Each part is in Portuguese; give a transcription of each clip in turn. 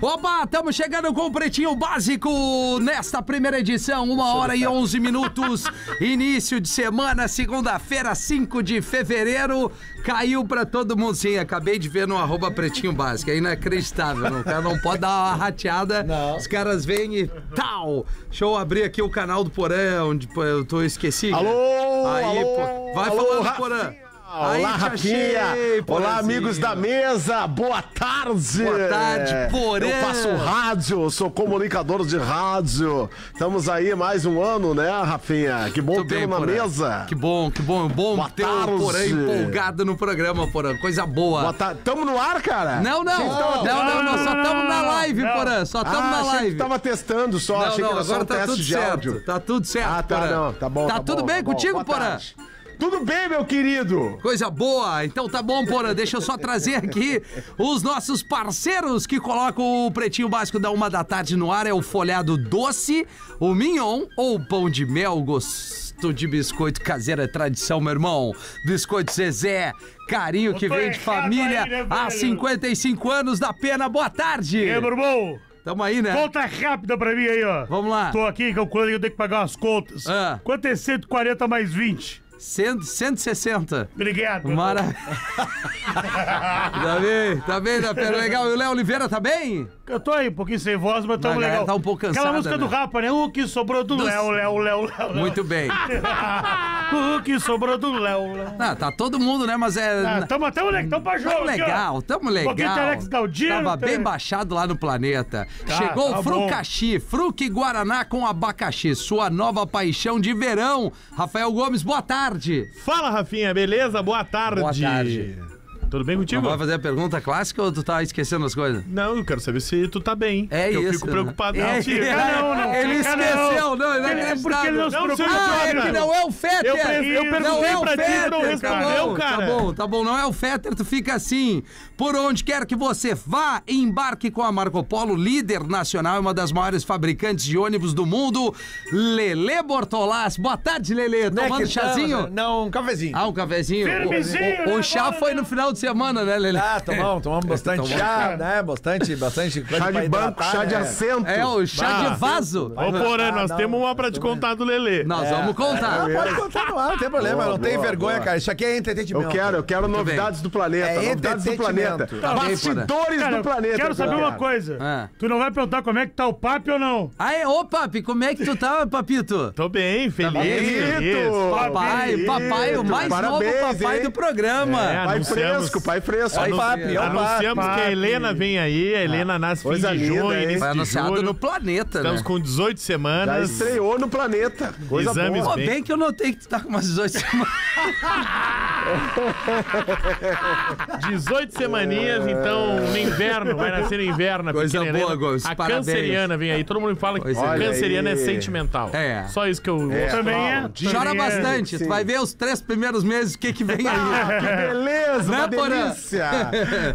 Opa, estamos chegando com o Pretinho Básico nesta primeira edição, uma hora e onze minutos, início de semana, segunda-feira, 5 de fevereiro, caiu pra todo mundo, sim, acabei de ver no arroba Pretinho Básico, é inacreditável, não, o cara não pode dar uma rateada, Não. os caras vêm e tal, deixa eu abrir aqui o canal do Porã, onde eu tô esqueci. Alô, Aí, alô, pô, vai alô, falando. Porã. Olá, Rafinha. achei, Olá, amigos da mesa. Boa tarde. Boa tarde, Porã. Eu faço rádio, sou comunicador de rádio. Estamos aí mais um ano, né, Rafinha? Que bom ter Porã. mesa. Que bom, que bom. Bom Boa ter tarde. o Porã empolgado no programa, Porã. Coisa boa. Boa tarde. Tamo no ar, cara? Não, não. Não, não, nós só estamos na live, Não. Porã. Só estamos Ah, na achei live. que tava testando só, Não, achei não, que era só agora um tá teste tudo de certo. áudio. Tá tudo certo, Ah, tá, Porã. não, tá bom. Tá, tá tudo bom, bem tá contigo, Porã? tarde. Tudo bem, meu querido? Coisa boa. Então tá bom, Porã. Deixa eu só trazer aqui os nossos parceiros que colocam o Pretinho Básico da uma da tarde no ar. É o folhado doce, o mignon ou o pão de mel gosto de biscoito caseiro é tradição, meu irmão. Biscoito Zezé, carinho que vem de família aí, né, há velho? 55 anos da pena. Boa tarde. E aí, meu irmão? Tamo aí, né? Conta rápida pra mim aí, ó. Vamos lá. Tô aqui calculando que eu tenho que pagar umas contas. Ah. Quanto é 140 mais 20? Cento- 160. Obrigado. Mara... tá bem, tá bem, tá bem, legal. E o Léo Oliveira tá bem? Eu tô aí um pouquinho sem voz, mas tamo legal. tá um pouco cansada, Aquela música né? do Rapa, né? O que sobrou do Léo, Léo, Léo, Léo. Muito bem. o que sobrou do Léo, Léo. Ah, tá todo mundo, né? Mas é. Ah, tamo, tamo, le- tamo pra jogo. Tamo legal, tamo Um legal. de Alex Galdino, Tava tem- bem baixado lá no planeta. Tá, Chegou tá o Frucaxi, Fruque Guaraná com abacaxi, sua nova paixão de verão. Rafael Gomes, boa tarde. Fala, Rafinha, beleza? Boa tarde. Boa tarde. Tudo bem Não contigo? vai fazer a pergunta clássica ou tu tá esquecendo as coisas? Não, eu quero saber se tu tá bem. É Porque isso. Eu fico preocupado. É, Não, fica, é, não, não ele fica, esqueceu, não, ele não É acreditava. porque ele não se Não, preocupa. Ah, é que não é o Fetter! Eu eu perguntei não é o pra ti, tu Fetter, não respondeu, bom, cara. Tá bom, tá bom, não é o Fetter, tu fica assim. Por onde quer que você vá, embarque com a Marco Polo, líder nacional e uma das maiores fabricantes de ônibus do mundo, Lele Bortolás. Boa tarde, Lele. Né, Tomando que chazinho? Não, um cafezinho. Ah, um cafezinho. O, o, o né, chá bora, foi né? no final de semana, né, Lele? Ah, tomamos, tomamos bastante Tomamos. chá, né? Bastante, bastante coisa Chá de banco, hidratar, chá de né? assento. É, o chá Bah. de vaso. Ô, Porã, Ah, nós não, temos uma pra te contar do Lelê. Nós É. vamos contar. Ah, pode contar no ar, não tem problema, Boa, não tem boa, vergonha, boa. cara. Isso aqui é entretenimento. Eu quero, eu quero novidades do planeta. É novidades do planeta. Tá Bastidores Cara, do planeta. quero eu saber uma coisa. Ah. Tu não vai perguntar como é que tá o papo ou não? Ah, é? Ô, papi, como é que tu tá, papito? Tô bem, feliz. bem? feliz. Papai, papai, o mais parabéns, novo papai hein? do programa. É, Pai Anunciamos- fresco, pai fresco. É o papi, é o Anunciamos papi. que a Helena vem aí. A Helena nasce fim Coisa de linda, junho, hein? início Foi de anunciado julho. no planeta, Estamos né? com 18 Já semanas. estreou no planeta. Coisa Exames boa. Pô, bem que eu notei que tu tá com umas 18 semanas. 18 semaninhas, então no inverno, vai nascer no inverno. a Coisa pequena boa, Helena. Gomes, A parabéns. canceriana vem aí. Todo mundo fala que Pois é. canceriana Olha é aí. sentimental. É. Só isso que eu... É. Também é. Chora também é. bastante. Tu vai ver os três primeiros meses o que que vem aí. Beleza, Né, uma delícia.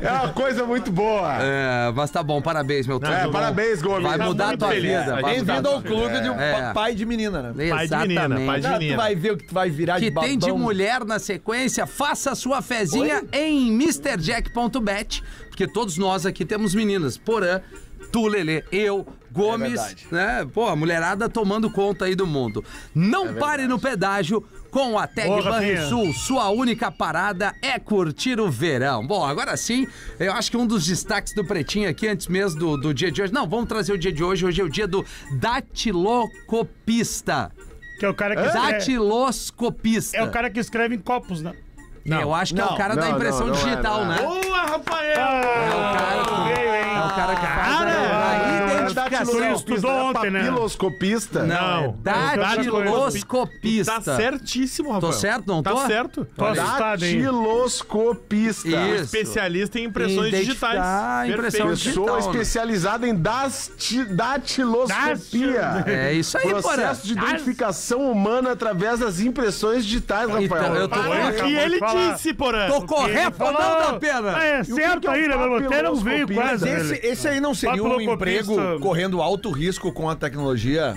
É uma coisa muito boa. É, mas tá bom, parabéns, meu É, tudo bom. parabéns, Gomes. Vai Tá mudar a tua feliz. vida. Bem-vindo ao clube de um É. pa- pai de menina, né? Pai de menina, Exatamente. pai de Não, menina. tu vai ver o que tu vai virar que de babão. tem de mulher na sequência, faça a sua fezinha em MrJack.bet, porque todos nós aqui temos meninas. Porã, tu, Lelê, eu, Gomes, verdade. né? Pô, a mulherada tomando conta aí do mundo. Não pare no pedágio com a Tag Boa. Banrisul. Sua única parada é curtir o verão. Bom, agora sim, eu acho que um dos destaques do Pretinho aqui, antes mesmo do, do dia de hoje. Não, vamos trazer o dia de hoje. Hoje é o dia do datilocopista. Que é o cara que escreve, Datiloscopista. é o cara que escreve em copos, né? Não. Eu acho que é o Não, cara da não, impressão não, não é, digital, não é. né? Boa, Rafael! cara que- veio, hein? É o cara que faz Cara, a, a Não é datiloscopista. estudou ontem, né? Papiloscopista. Não, é datiloscopista. Tá certíssimo, Rafael. Tô certo, não tá tô? Tá certo. Tô assustado, hein? Datiloscopista. Isso. Especialista em impressões digitais. a impressão Perfeito. digital. Pessoa né? especializada em dasti- datiloscopia. É isso aí. Processo de identificação humana através das impressões digitais, Rafael. Então, eu tô- o que ele falar. disse, Porã. Tô correto ou não da pena? Ah, é certo é aí, né, meu? Até não veio quase. Mas esse, aí não seria um emprego correndo alto risco com a tecnologia?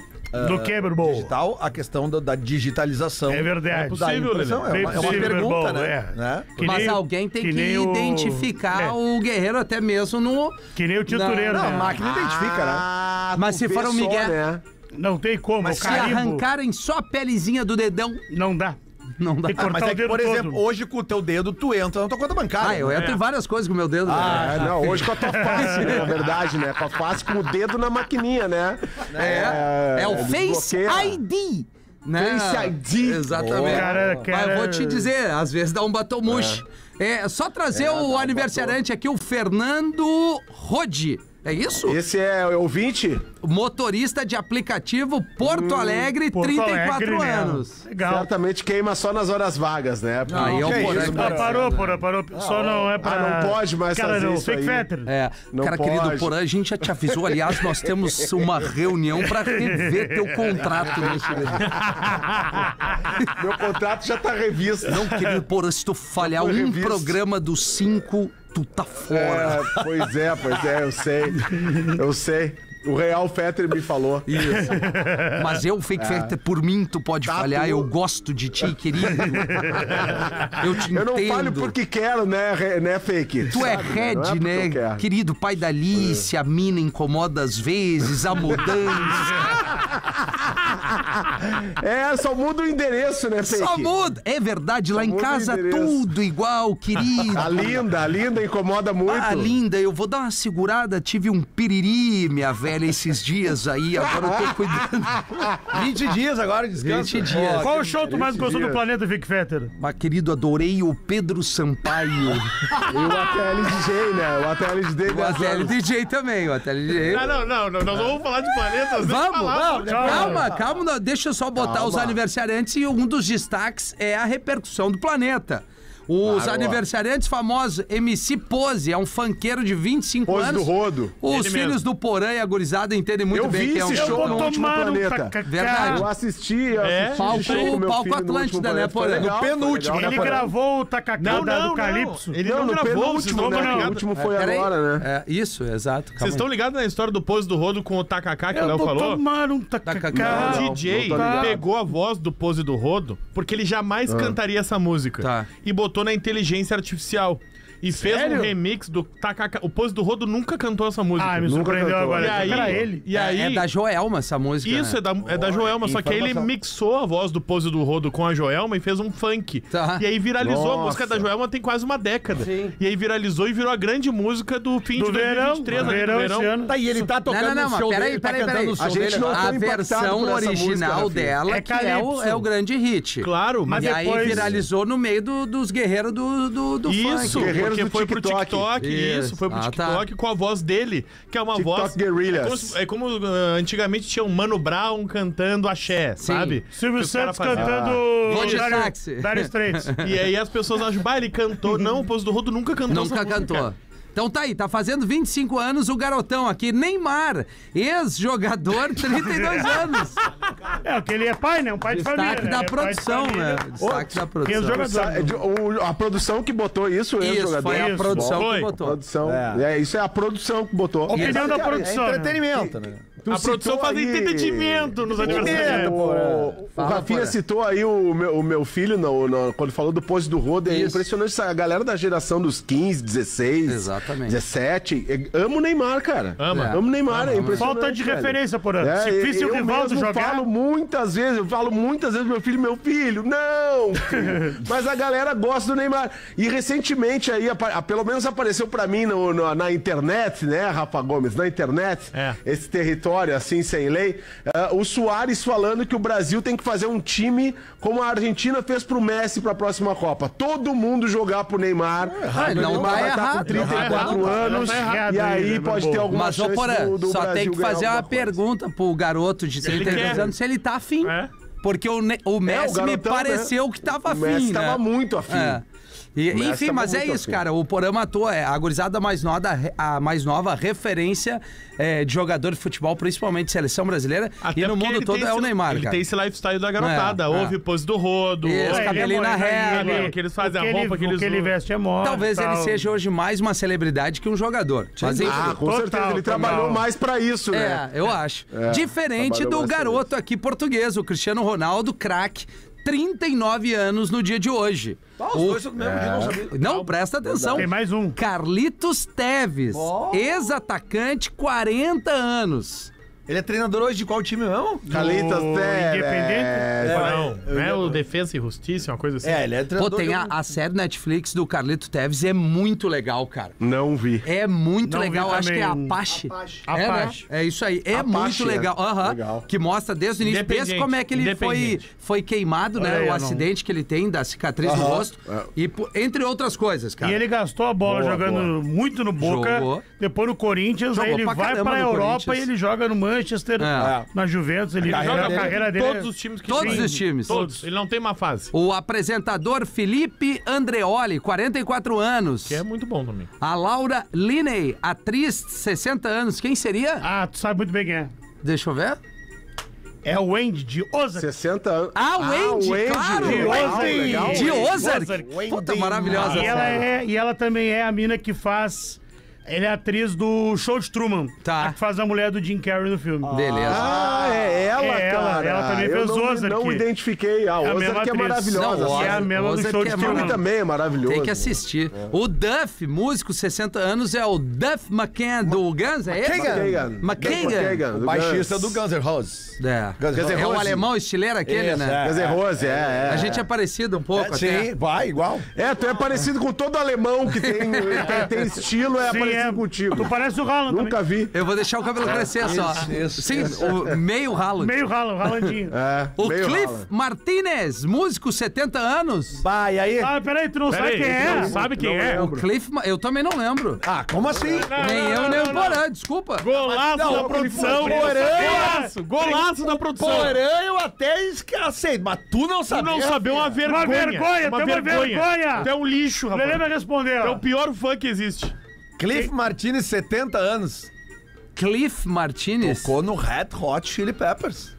Do que, Birbol? digital, a questão da, da digitalização. É verdade. da possível. Lelê. É uma, é uma pergunta, né? é. né? Que Mas nem o- alguém tem que, nem o- identificar é, o guerreiro até mesmo no. Que nem o tituleiro, Não, a né? máquina identifica, né? Ah, Mas tu se for um só, Miguel- né? Não tem como, Mas o se carimbo arrancarem só a pelezinha do dedão, não dá. não dá. Tem que Ah, cortar mas é o que, dedo por exemplo, todo. hoje com o teu dedo, tu entra na tua conta bancária. Ah, eu entro É. em várias coisas com o meu dedo. Ah, não, hoje com a tua face, né, na verdade, né? Com a face com o dedo na maquininha, né? É, é o Face. ID. Né? Face ID. Exatamente. Cara, Mas cara- eu vou te dizer, às vezes dá um batomush. É, só trazer o aniversariante aqui, o Fernando Rodi. É isso? Esse é ouvinte? Motorista de aplicativo Porto Alegre, Porto 34 Alegre, né? anos. Legal. Certamente queima só nas horas vagas, né? Aí é o que Porã isso, Ah, tá parou, dizendo. parou. Só não é pra... Ah, não pode mais Cara, fazer não, isso fake aí. É, Não cara pode. querido Porã, a gente já te avisou. Aliás, nós temos uma reunião pra rever teu contrato nesse Meu contrato já tá revisto. Não, querido Porã, se tu falhar um revisto. programa dos cinco, tu tá fora. É, pois é, pois é, eu sei. Eu sei. O Real Fetter me falou. Isso. Mas eu, Fake Fetter, por mim, tu pode É. Tá falhar. tu. Eu gosto de ti, querido. Eu te Eu não entendo. falho porque quero, né, re- né Fake? Tu é Sabe, Red, não é porque né? Querido pai da Alice, a mina incomoda às vezes, a mudança. É, só muda o endereço, né, Fake? Só muda. É verdade, lá em casa tudo igual, querido. A linda, a linda incomoda muito. Ah, linda, eu vou dar uma segurada. Tive um piriri, minha velha, esses dias aí. Agora eu tô cuidando. 20 dias agora, descansa. 20 dias. Qual o show tu mais gostou do planeta, Vic Fetter? Mas, querido, adorei o Pedro Sampaio. E o ATL DJ, né? O ATL DJ O das ATL. DJ também, o ATL DJ. Ah, não, não, não, nós vamos falar de planetas. Vamos, falar, vamos, calma, calma, deixa eu só botar Calma. os aniversariantes e um dos destaques é a repercussão do planeta. Os Claro, ó. aniversariantes famosos, MC Pose, é um funkeiro de 25 Pose anos. do Rodo. Os Ele filhos mesmo. do Porã e a gurizada entendem muito Eu bem que é um show no último um planeta. Verdade. Eu assisti, eu É, assisti palco- o show palco Atlântida, último né, Porã? No penúltimo, legal. Ele gravou o tacacá do. Calypso. Ele Não, gravou, penúltimo, estão né? O último foi agora, né? É, isso, exato. Vocês estão ligados na história do pose do rodo com o tacacá que o Léo falou? tomar um Tacacá. Não, DJ pegou a voz do pose do rodo porque ele jamais cantaria essa música Tá. e botou na inteligência artificial. E fez Sério? um remix do Tacacá. O pose do rodo nunca cantou essa música. Ah, me Nunca surpreendeu cantou. agora. E aí, Era ele. E aí, É, é da Joelma essa música. Isso, né? é da, é da Joelma, só que aí ele informação. mixou a voz do pose do rodo com a Joelma e fez um funk. Tá. E aí viralizou. A música da Joelma tem quase uma década. Sim. E aí viralizou e virou a grande música do fim Do de verão. 2023, Do ali, verão esse ano. Tá, e ele tá tocando Não, não, não, no mas show peraí, dele, tá peraí, cantando peraí. no show A gente não. A foi impactado versão por essa original música, né, dela, É que é o, Calypso. é o grande hit. Claro, mas Mas E aí depois- viralizou no meio do- dos guerreiros do, do, do Isso, funk. Guerreiros porque foi pro TikTok. Isso, Isso. foi pro Ah, tá. TikTok com a voz dele, que é uma TikTok voz. Guerrillas. É como, é como, ah, antigamente tinha o Mano Brown cantando axé, Sim. sabe? Silvio Santos cantando Dire-. Dire Straits. E aí as pessoas acham, bah, ele cantou. Não, o Poço do Rodo nunca cantou Nunca música. Então tá aí, tá fazendo 25 anos o garotão aqui, Neymar, ex-jogador, 32 anos. É, porque ele é pai, né? Um pai de família. Destaque né? da É pai de produção, família. né? Destaque da é o produção. jogador? Sa- é de- o- A produção que botou isso, é o Isso, jogador. foi a Isso, produção foi. que botou. Produção. É. isso é a produção que botou. Opinião da Cara, produção. É né? entretenimento, né? Tu A produção faz aí- entretenimento nos O, aniversários. o, o Fala, Rafinha Porã. citou aí o meu, o meu filho no, no- quando falou do pose do Rodo. É Isso. impressionante essa galera da geração dos 15, 16, Exatamente. 17. é- Amo o Neymar, cara. Ama. Amo o Neymar, é impressionante. Falta de velho. referência, Porã. É, Se visse o eu Rivaldo jogar. falo muitas vezes, eu falo muitas vezes meu filho, meu filho, não! filho. Mas a galera gosta do Neymar. E recentemente aí, pelo menos apareceu pra mim no- no- na internet, né, Rafa Gomes, na internet, É. esse território assim, sem lei, ah, o Soares falando que o Brasil tem que fazer um time como a Argentina fez pro Messi pra próxima Copa. Todo mundo jogar pro Neymar. Ah, o não Neymar tá vai tá errado, com 34 não tá anos. Não tá errado e aí, né, pode ter alguma Mas, chance Porã, do, do só Brasil tem que fazer uma coisa. pergunta pro garoto de ele 32 quer. anos se ele tá afim. É. Porque o, Ne- o Messi me garotão, pareceu né? que tava O afim, Messi né? tava muito afim. É. E, enfim, tava mas é isso, cara. O Porã matou é, a gurizada mais nova, a mais nova referência é, de jogador de futebol, principalmente seleção brasileira. Até e no mundo todo é o Neymar, Ele cara. tem esse lifestyle da garotada. É, Houve é. pose do rodo. Isso, é cabelinho na régua. ele- que eles fazem, o a roupa que eles O que ele veste é moda. Talvez ele seja hoje mais uma celebridade que um jogador. Mas enfim. Ah, com Total, certeza. Ele total. trabalhou mais pra isso, né? É, eu acho. Diferente trabalhou do garoto aqui português, o Cristiano Ronaldo, craque, 39 anos no dia de hoje. Ah, os O- dois são do mesmo dia, não sabia. Não, presta atenção. Tem mais um. Carlitos Teves, ex-atacante, 40 anos. Ele é treinador hoje de qual time mesmo? Calitas O. Independente? Não, eu- não é o Defesa e Justiça, uma coisa assim. É, ele é Pô, treinador. tem de a, a série Netflix do Carlito Teves, é muito legal, cara. Não vi. É muito Não legal, acho que é. Apache. Apache. É, né? Apache. É isso aí, é Apache, muito é. legal. Aham. Legal. Que mostra desde o início. Pensa como é que ele foi, foi queimado, né? Aí, o eu não- acidente que ele tem da cicatriz no rosto. E po- entre outras coisas, cara. E ele gastou a bola Boa, jogando muito no Boca, Jogou. depois no Corinthians, Jogou aí ele pra vai pra Europa e ele joga no Manchester, É. na Juventus. Ele A joga a dele- carreira dele. Todos os times que Todos tem. os times. Todos. Ele não tem uma fase. O apresentador Felipe Andreoli, 44 anos. Que é muito bom também. A Laura Linney, atriz, 60 anos. Quem seria? Ah, tu sabe muito bem quem é. Deixa eu ver. É o Wendy de Ozark. 60 anos. Ah, o Andy, claro. De Legal, Ozark. legal. De Ozark. Ozark. Puta, maravilhosa. E ela, é, e ela também é a mina que faz. Ela é atriz do Show de Truman. Tá. A que faz a mulher do Jim Carrey no filme. Beleza. Ah, é ela, É ela, cara. ela também fez não, Ozark. não identifiquei. A a mesma Ozark é maravilhosa. Não, Que é a Ozark- mesma do Ozark Show de é O filme Truman. também é maravilhoso. Tem que assistir. O Duff, músico, 60 anos, é o Duff McCann do Guns, é esse? McKagan. McKagan. do baixista do Guns N' Roses. É. Guns N' Roses. É o alemão estileiro aquele, Isso, né? é. Guns N' Roses, é, é. A gente é parecido um pouco É, até. sim, vai, igual. É, tu é parecido com todo alemão que tem, tem, tem estilo, é Sim, parecido é. contigo. Tu parece o Haaland Nunca vi. Eu vou deixar o cabelo crescer só. isso, Sim, o meio ralo. Meio Haaland, Haalandinho. É, O Cliff rala. Martinez, músico, 70 anos. Vai, aí. Ah, peraí, tu não Pera sabe quem tu não é? sabe quem Não é? lembro. Cliff, Ma- eu também não lembro. Ah, como assim? nem eu, nem o Porã, desculpa. Golaço Não, da produção. porém. Golaço, golaço da produção. Porém, eu até esque- aceito, mas tu não Tu sabia. não saber uma vergonha. Uma vergonha, uma tem uma vergonha. Tu é um lixo, O Lelê rapaz. vai responder. Tu é o pior fã que existe. Cliff Martinez, 70 anos. Cliff Martinez. Tocou no Red Hot Chili Peppers.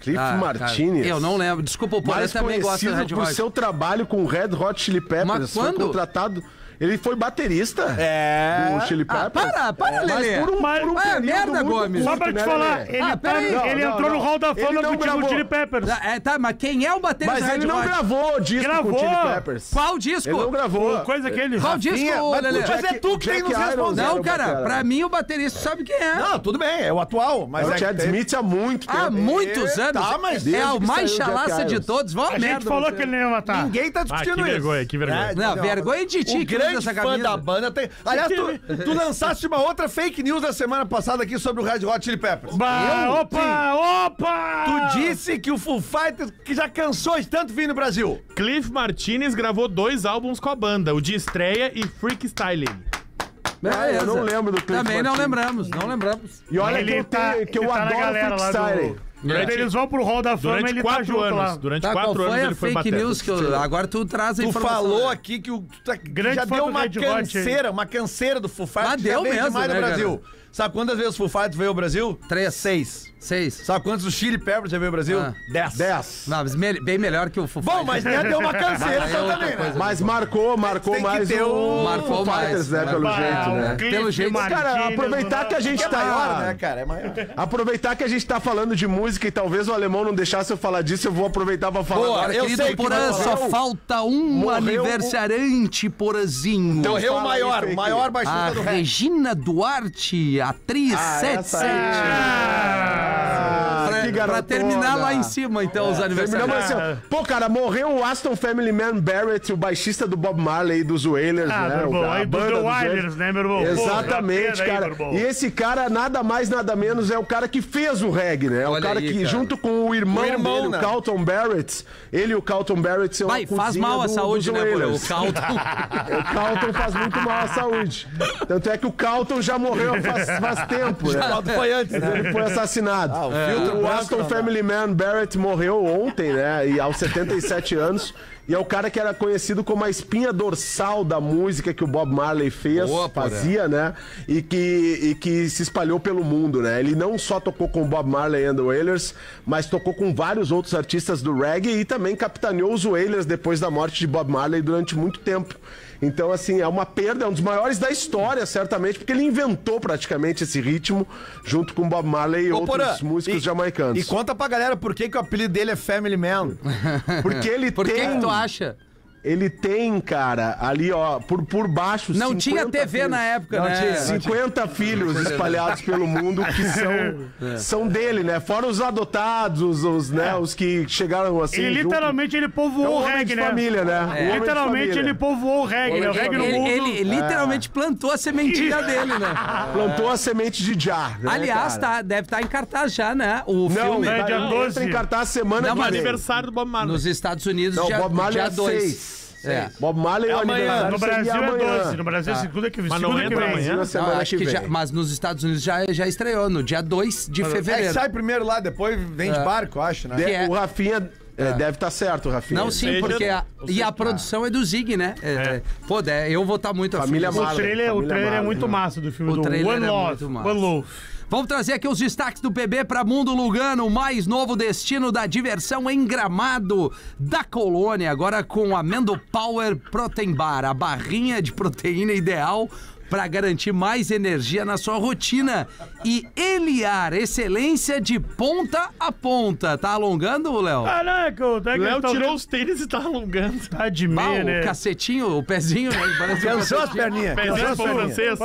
Cliff Ah, cara, Martinez. Eu não lembro. Desculpa, o Mais também gosta do conhecido Red por Hot. seu trabalho com Red Hot Chili Peppers. Mas Foi quando? contratado. Ele foi baterista É. do Chili Ah, Peppers. para, para, Mas Lelê. por um, Mas- por um Ah, período merda, Gomes. Só pra te né, falar, Lelê? ele, Ah, tá no- ele Não, entrou não, no Hall da ele Fama não do gravou. Chili Peppers. É, tá, mas quem é o baterista Mas ele não gravou o disco Gravou. com o Chili Peppers. Qual disco? Ele não gravou. Coisa aquele. Qual Rafinha, disco, mas- Lelê? mas é tu que tem que nos responder. Não, cara, pra mim o baterista sabe quem é. Não, tudo bem, é o atual. Mas É é o Chad que Smith há muito tempo. Há muitos É, anos. tá, mas é o que mais chalaça de todos. Vão A merda. gente falou que ele não ia matar. Ninguém tá discutindo que isso. vergonha, que vergonha. Não, vergonha de ti O que usa grande essa fã da banda tem. Aliás, tu, tu lançaste uma outra fake news da semana passada aqui sobre o Red Hot Chili Peppers. Bah, Eu? opa, opa! Tu disse que o Foo Fighters que já cansou de tanto vir no Brasil. Cliff Martinez gravou dois álbuns com a banda, o de estreia e Freak Styling. Ah, eu não lembro do Cliff Também não Martinez. lembramos, não lembramos. E olha Ele que eu, tá- que eu ele tá adoro lá freestyle. do- Quando eles vão pro Hall da Fama, Durante ele tá quatro junto anos. lá. Durante Tá, qual quatro anos foi a ele foi fake news que eu... Agora tu traz a Tu informação. falou né? aqui que o, tu tá- Grande já fã deu do uma canseira, uma canseira do Fighters. Mas deu mesmo, demais né, no Brasil. Sabe quantas vezes o Foo Fighters veio ao Brasil? Três. Seis. Seis. Sabe quantos o Chili Peppers já veio ao Brasil? Ah. Dez. 10. Não, mas me- bem melhor que o Foo Bom, mas né, deu uma canseira Mas é então outra também, né? coisa. Mas marcou, marcou Tem que mais ter o um- Marcou Fighters, mais. né, pelo Bah, jeito, né? Cliff Pelo jeito, Martinez, Cara, aproveitar que a gente É tá... maior, né, cara? É maior. Aproveitar que a gente tá falando de música e talvez o alemão não deixasse eu falar disso, eu vou aproveitar pra falar Boa, agora. eu Querido sei que Porã, vai só morreu. falta um Morreu aniversariante, Porazinho. Então, Morreu o fala aí, maior, o maior A baixista do rap. Regina Duarte, atriz Ah, essa 77. Ah, pra, terminar lá em cima, então, os Terminamos aniversariantes. assim, ó. Pô, cara, morreu o Aston Family Man Barrett, o baixista do Bob Marley e dos Wailers, Ah, né? meu irmão, a aí do banda The dos Wailers, né, meu irmão? Pô, Exatamente, já aí, cara. meu irmão. e esse cara, nada mais, nada menos, é o cara que fez o reggae, né? É o Olha cara aí, que, cara. junto com o irmão, O irmão, dele, né? o Carlton Barrett, ele e o Carlton Barrett são Vai, a faz mal à do- saúde, né, Porã? O. Calton. O Carlton faz muito mal à saúde. Tanto é que o Carlton já morreu faz, faz tempo, né? Qual foi antes, né? Ele foi assassinado. Ah, o filtro o branco Aston dá. Family Man Barrett morreu ontem, né? E aos 77 anos. E é o cara que era conhecido como a espinha dorsal da música que o Bob Marley fez, Boa, Porã. fazia, né? E que, e que se espalhou pelo mundo, né? Ele não só tocou com o Bob Marley and the Wailers, mas tocou com vários outros artistas do reggae e também capitaneou os Wailers depois da morte de Bob Marley durante muito tempo. Então, assim, é uma perda, é um dos maiores da história, certamente, porque ele inventou praticamente esse ritmo junto com Bob Marley e Ô, outros Porã, músicos e- jamaicanos. E conta pra galera por que, que o apelido dele é Family Man. Porque ele tem. Acha? Ele tem, cara, ali, ó, por, por baixo. Não 50 tinha TV filhos. na época, Não né? tinha. 50 filhos espalhados pelo mundo que são, são dele, né? Fora os adotados, os, os, né, os que chegaram assim. Ele junto. literalmente ele É um povoou o homem reggae, né? família, né? De Literalmente família. ele povoou o reggae, né? O reggae no Ele, mundo. ele literalmente plantou a sementinha dele, né? plantou a semente de já. né, Aliás, cara? tá, deve estar em cartaz já, né? O Não, filme é tá- dia entra 12. em cartaz semana Não, que vem. Aniversário do Bob Marley. nos Estados Unidos, Não, dia, Bob Marley dia é 2. É. Bob Marley é o amanhã. No Brasil é amanhã. 12, no Brasil é segunda que Mas não segunda que entra vem. acho que vem. já, mas nos Estados Unidos já, já estreou, no dia 2 de É que fevereiro. sai primeiro lá, depois vem de barco, eu acho, né? Que é- O Rafinha é, deve estar certo, o Rafinha. Não, sim, porque a, e a produção é do Zig, né? É, é. Pô, é, eu vou estar muito afim Família disso. O trailer, o trailer é Marley. muito massa do filme O do trailer One é Love. muito massa. One Love. Vamos trazer aqui os destaques do PB para Mundo Lugano, mais novo destino da diversão em Gramado da colônia, agora com Amendo Power Protein Bar, a barrinha de proteína ideal para garantir mais energia na sua rotina. E Eliar, excelência de ponta a ponta. Tá alongando, Léo? Caraca, o tá Léo tá- tirou os tênis e tá alongando. Tá de Ah, meia, né? o cacetinho, o pezinho, né? Parece um Cansou as cacetinho. perninhas. Pezinho as francês.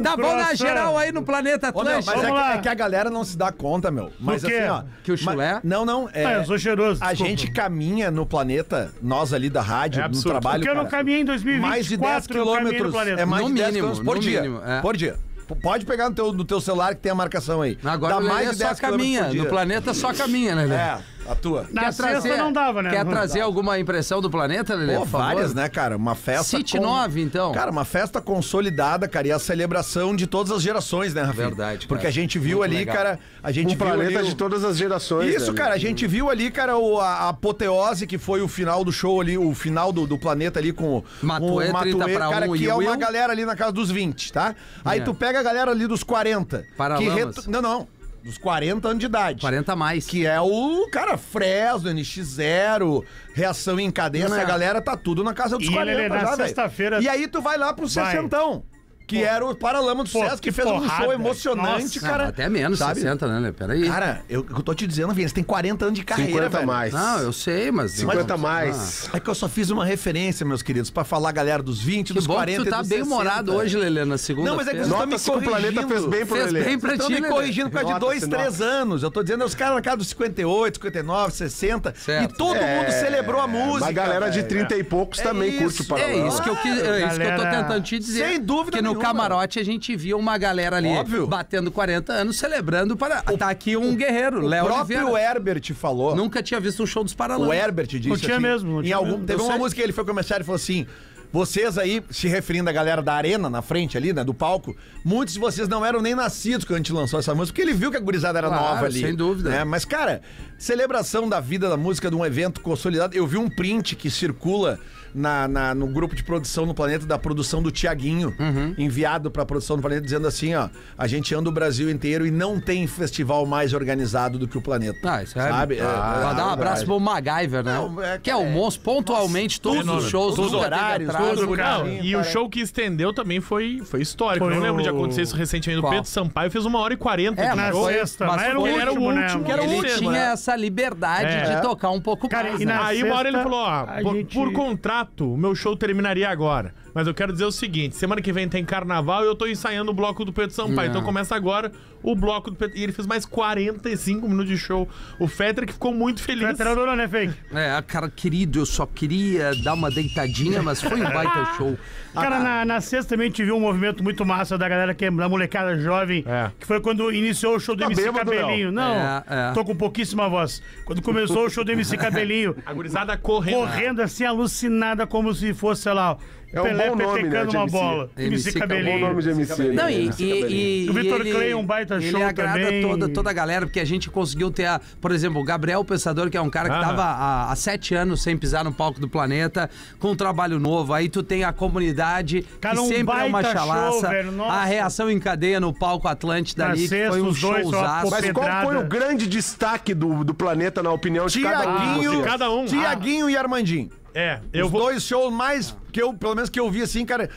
Dá bom na geral aí no planeta meu, Atlântico. mas é que, é a galera não se dá conta, meu. Mas quê? assim, ó. Que o chulé? mas- Não, não. É, Ah, eu sou cheiroso. a desculpa. gente caminha no planeta, nós ali da rádio, É no absurdo. trabalho. Porque eu não caminhei em 2024, mais de 10 eu caminhei no quilômetros. planeta. É mais No de 10 mínimo, por dia. mínimo, é. Por dia. Pode pegar no teu, no teu celular que tem a marcação aí. Agora Dá mais de só 10 quilômetros caminha, no planeta só caminha, né, Lelê? É, a tua. Na sexta não dava, né? Quer trazer alguma impressão do planeta, Lelê? Pô, várias, né, cara? Uma festa. City 9, então. Cara, uma festa consolidada, cara, e a celebração de todas as gerações, né, Rafinha? Verdade, cara. Porque a gente viu Muito ali, legal. cara, a gente Um viu planeta ali o- de todas as gerações. Isso, né, cara, a gente viu ali, cara, o, a, a apoteose que foi o final do show ali, o final do, do planeta ali com, Matuê, com 30 pra cara, um que é Will. uma galera ali na casa dos 20, tá? Aí É. tu pega a galera ali dos 40. Paralamas. que reto- Não, não, dos 40 anos de idade. 40 a mais. Que é o, cara, Fresno, NX0, reação em cadeia, essa Não. galera tá tudo na casa dos E 40 ele, na já, velho. sexta-feira- E aí tu vai lá pro Vai. sessentão, que era o Paralama do Sucesso, que que fez um show emocionante, Nossa. Não, cara. até menos, sabe? 60, né? Peraí. Cara, eu, eu tô te dizendo, Vinha, eles têm 40 anos de carreira, 50 velho. mais. Não, eu sei, mas... 50 Ah. mais. É que eu só fiz uma referência, meus queridos, pra falar a galera dos 20, Que dos bom 40 que tu tá bem 60. humorado hoje, Lelê, na segunda Não, mas é que vocês estão me que o planeta corrigindo. fez bem pro Fez Lelê. bem pra Estão ti, me Lelê. corrigindo por causa de Nota-se, dois, três nota-se. anos. Eu tô dizendo, os caras na casa dos 58, 59, 60. Certo. E todo mundo celebrou a música. Mas a galera de velho. 30 e poucos É também curte o É Paralama. isso que eu quis, é isso que eu tô tentando te dizer. Sem dúvida Que no nenhuma. Camarote a gente via uma galera ali Óbvio. batendo 40 anos, celebrando para. Tá aqui um guerreiro, O Léo próprio Oliveira. Herbert falou. Nunca tinha visto um show dos O Paralamas. Herbert disse Não tinha assim, mesmo, não em tinha algum, mesmo. Teve uma música que ele foi comercial e falou assim: vocês aí, se referindo à galera da arena na frente ali, né, do palco, muitos de vocês não eram nem nascidos quando a gente lançou essa música, porque ele viu que a gurizada era Claro, nova ali. sem dúvida. né? Mas, cara, celebração da vida da música de um evento consolidado. Eu vi um print que circula na, na- no grupo de produção no Planeta, da produção do Tiaguinho, Uhum. enviado pra produção do Planeta, dizendo assim: ó, a gente anda o Brasil inteiro e não tem festival mais organizado do que o Planeta. Ah, isso é. Sabe? É, Pra é, dar um é abraço verdade. pro MacGyver, né? Não, é- que é o é- monstro, pontualmente, todos os shows, todos os horários, tudo, Não, bonitinho, e o show que estendeu também foi, foi histórico. Foi não lembro de acontecer isso recentemente. O? Pedro Sampaio fez uma hora e quarenta É, de mas show. sexta, mas era o foi- último, era o né? último, que era o Ele último, tinha né? essa liberdade É. de tocar um pouco Cara, mais, e né? Aí uma hora ele falou, ó, a por, gente- por contrato, o meu show terminaria agora. Mas eu quero dizer o seguinte, semana que vem tem carnaval e eu tô ensaiando o bloco do Pedro Sampaio. Não. Então começa agora o bloco do Pedro. E ele fez mais 45 minutos de show. O Fetter que ficou muito feliz. Fetter adorou, né, Fake? É, cara, querido, eu só queria dar uma deitadinha, mas foi um baita show. Cara, na, na sexta também a gente viu um movimento muito massa da galera que é da molecada jovem, É. que foi quando iniciou o show do Tá MC bêbado, Cabelinho. Não, É, é. tô com pouquíssima voz. Quando começou o show do MC Cabelinho, A gurizada correndo. correndo assim, alucinada, como se fosse, sei lá, É um Pelé bom nome, né, de uma MC. bola. MC MC É um bom Cabelinho. nome de MC. né? Não, e, e, Cabelinho. e- O Vitor ele- Clay é um baita ele show agrada também. toda, toda a galera, porque a gente conseguiu ter, a, por exemplo, o Gabriel Pensador, que é um cara que Ah. tava há, há sete anos sem pisar no palco do planeta, com um trabalho novo. Aí tu tem a comunidade, Cara, que um sempre é uma show, chalaça. velho, nossa. a reação em cadeia no palco Atlântida Na ali, sexta, foi um showzaço. Mas qual foi o grande destaque do, do planeta, na opinião de um? Tiaguinho? Cada um. Tiaguinho e Armandinho. É, eu Os vou. dois shows mais que eu, pelo menos que eu vi assim, cara.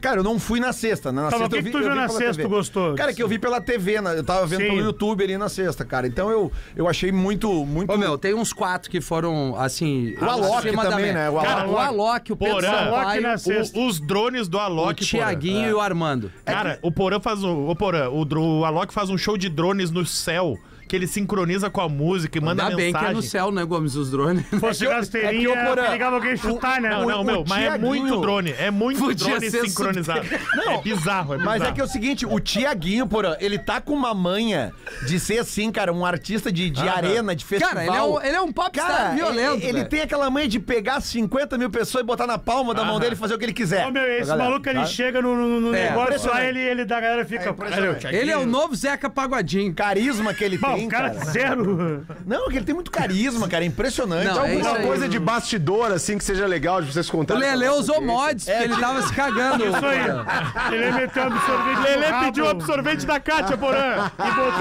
Cara, eu não fui na sexta, né? Na Tá, sexta o que eu que vi- tu eu viu vi na pela sexta, TV. tu gostou? Cara, que eu vi pela TV, né? Eu tava vendo Sim. pelo YouTube ali na sexta, cara. Então eu, eu achei muito, muito. Ô, meu, tem uns quatro que foram, assim... O Alok também, né? O Cara, Alok. o Alok, o Pedro Sampaio, o, sexta. o- os drones do o Alok, Tiaguinho e o Armando. Cara, o Porã faz um. Ô, Porã, o, o Alok faz um show de drones no céu. Que ele sincroniza com a música e manda Ainda bem mensagem. que é no céu, né, Gomes, os drones. Se fosse É eu- rasteirinha, é que, Porã, ligava alguém chutar, né? Não, não, O- meu, o mas é muito drone. É muito Podia drone ser sincronizado. É bizarro, é bizarro. Mas é que é o seguinte, o Tiaguinho, porra, ele tá com uma manha de ser assim, cara, um artista de, de arena, de festival. Cara, ele é um, ele é um popstar Cara, violento, ele, ele velho. tem aquela manha de pegar 50 mil pessoas e botar na palma da mão dele e fazer o que ele quiser. Ô, meu, esse Galera, maluco, ele tá? chega no, no- no É, negócio lá, impressionante. ele, ele da galera fica... É Ele é o novo Zeca Pagodinho. Carisma que ele Bom, tem, o cara, cara. zero. Não, que ele tem muito carisma, cara, é impressionante. Não, é Alguma aí. coisa de bastidor, assim, que seja legal de vocês O contarem. Lele pra usou mods, porque É, ele tava se cagando. Isso aí. Ele meteu um absorvente rabo pediu o absorvente da Kátia, Porã.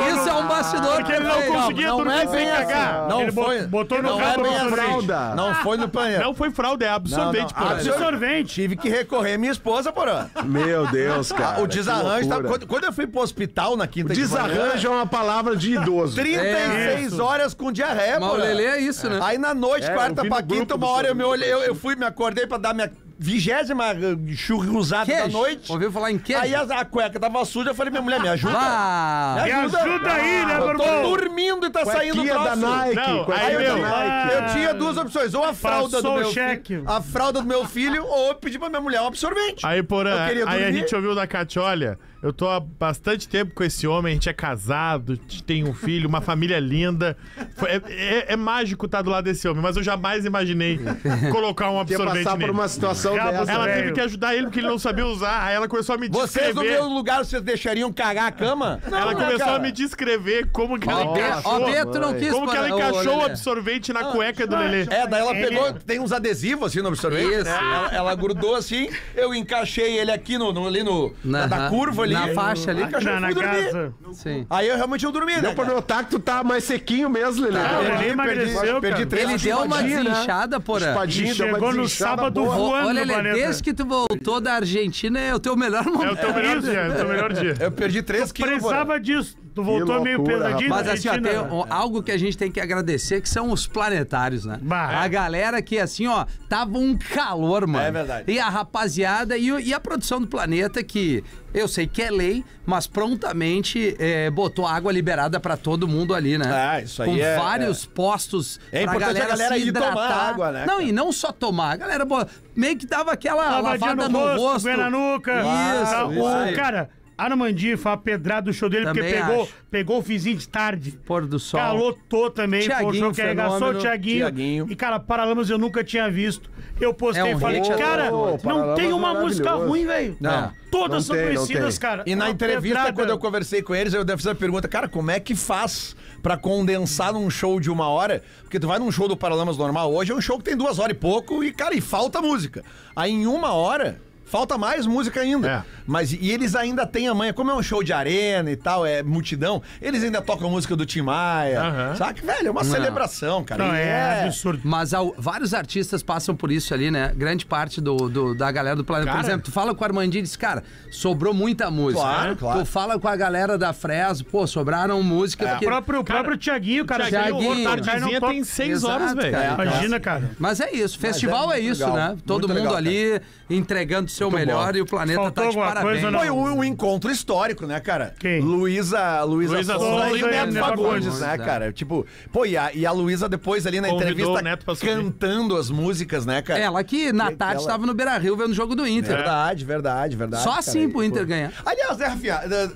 Isso no... é um bastidor Porque ele não conseguia não dormir é sem bem assim. cagar. Não ele foi- botou no é rabo do assim. fralda. Não foi no planeta. Não foi fraude, é absorvente, Porã. Absorvente. Tive que recorrer à minha esposa, porra. Meu Deus, cara. o desarranjo tá. Quando, eu fui pro hospital na quinta de manhã, Desarranjo é uma palavra de idoso. 36 horas com diarreia, Mas o porra. Lele é isso, né? Aí na noite, É, eu quarta vi pra no grupo quinta, do uma hora eu, me olhei, eu, eu fui, me acordei pra dar minha vigésima eh, churrusada da Queijo. noite. Ouviu falar em queijo? Aí a, a cueca tava suja, eu falei, minha mulher, me ajuda. Ah, Me Me ajuda aí, né, meu Eu tô irmão? dormindo e tá saindo o Cuequinha da troço. Nike. Não, cuequinha aí, da meu, Nike. Eu tinha duas opções, ou a fralda do Passou meu o cheque. filho, a fralda do meu filho, ou eu pedi pra minha mulher um absorvente. Aí, Porã, Eu queria aí a dormir. gente ouviu da Kátia, olha, eu tô há bastante tempo com esse homem, a gente é casado, a gente tem um filho, uma família linda. Foi- É, é- é mágico estar do lado desse homem, mas eu jamais imaginei colocar um absorvente passar por nele. uma situação Rabo dessa. Ela velho. teve que ajudar ele porque ele não sabia usar. Aí ela começou a me Vocês no descrever. meu lugar, vocês deixariam cagar a cama? Não, ela começou cara? a me descrever como que ela encaixou. ó, Beto não quis Como que ela encaixou o absorvente na cueca do Lelê. É, daí ela pegou, tem uns adesivos assim no absorvente. Isso. Ela, ela grudou assim, eu encaixei ele aqui no, no- ali no, na, da curva ali. Na faixa ali. Encaixei Na, na fui dormir. casa. Sim. Aí eu realmente eu dormi, né? Deu pra cara? notar que tu tá mais sequinho mesmo, Lelê. Perdi- ele emagreceu, perdi cara. três Ele deu uma espadinha, né? desinchada, porra. Espadinha, deu uma Chegou no desinchada sábado boa. Voando Olha, Lelê, planeta. desde que tu voltou da Argentina é o teu melhor momento. É o teu melhor dia, é o teu melhor dia. Eu perdi 3 quilos. Precisava disso. Tu voltou meio loucura, pesadinho. Mas assim, ó, tem um- algo que a gente tem que agradecer, que são os planetários, né? Bah. A galera que, assim, ó, tava um calor, mano. É verdade. E a rapaziada e, e a produção do planeta, que eu sei que é lei, mas prontamente é, botou água liberada pra todo mundo ali, né? Ah, isso aí Com é- vários postos É pra importante a galera, galera se ir tomar hidratar. água, né, Não, cara? e não só tomar. A galera meio que dava aquela Lavadinha lavada no no rosto, rosto. Na nuca. Isso, isso o. Cara, Armandinho foi uma pedrada do show dele, porque Também pegou, acho. pegou o fizinho de tarde. Pôr do sol. Calotou também, show que arregaçou o. Thiaguinho. Thiaguinho. E, cara, Paralamas eu nunca tinha visto. Eu postei É um e falei, hit cara, não tem uma música ruim, velho. Não. Todas Não são tem, conhecidas, cara. E na Uma entrevista, pedrada. quando eu conversei com eles, eu fiz a pergunta, cara, como é que faz pra condensar num show de uma hora? Porque tu vai num show do Paralamas normal, hoje é um show que tem duas horas e pouco e, cara, e falta música. Aí em uma hora... Falta mais música ainda. É. Mas e eles ainda têm a manha, como é um show de arena e tal, é multidão, eles ainda tocam música do Tim Maia. Aham. Sabe? Velho, é uma celebração, cara. Não, E é absurdo. Mas al- vários artistas passam por isso ali, né? Grande parte do, do- da galera do planeta. Por Cara. exemplo, tu fala com o Armandinho e diz, cara, sobrou muita música. Claro, né? claro. Tu fala com a galera da Fresno, pô, sobraram música. O porque... próprio, o próprio Thiaguinho, cara. Thiaguinho, Thiaguinho. o Tardezinha Não tem seis Exato, horas, velho. cara. Imagina, cara. Mas é isso, festival é, isso, legal, né? Todo muito mundo legal, ali entregando o seu melhor bom. e o planeta Faltou tá de parabéns. coisa? Foi um, um encontro histórico, né, cara? Quem? Luísa, Luísa Luísa Sonza Sonza e o Neto Fagundes, né, né? cara? Tipo, pô, e a, e a Luísa depois ali na Convidou entrevista cantando as músicas, né, cara? Ela que na Que- tarde ela- estava no Beira Rio vendo o jogo do Inter. Verdade, verdade, verdade. Só cara. assim pro Inter pô. ganhar. Aliás, né, Rafinha? da-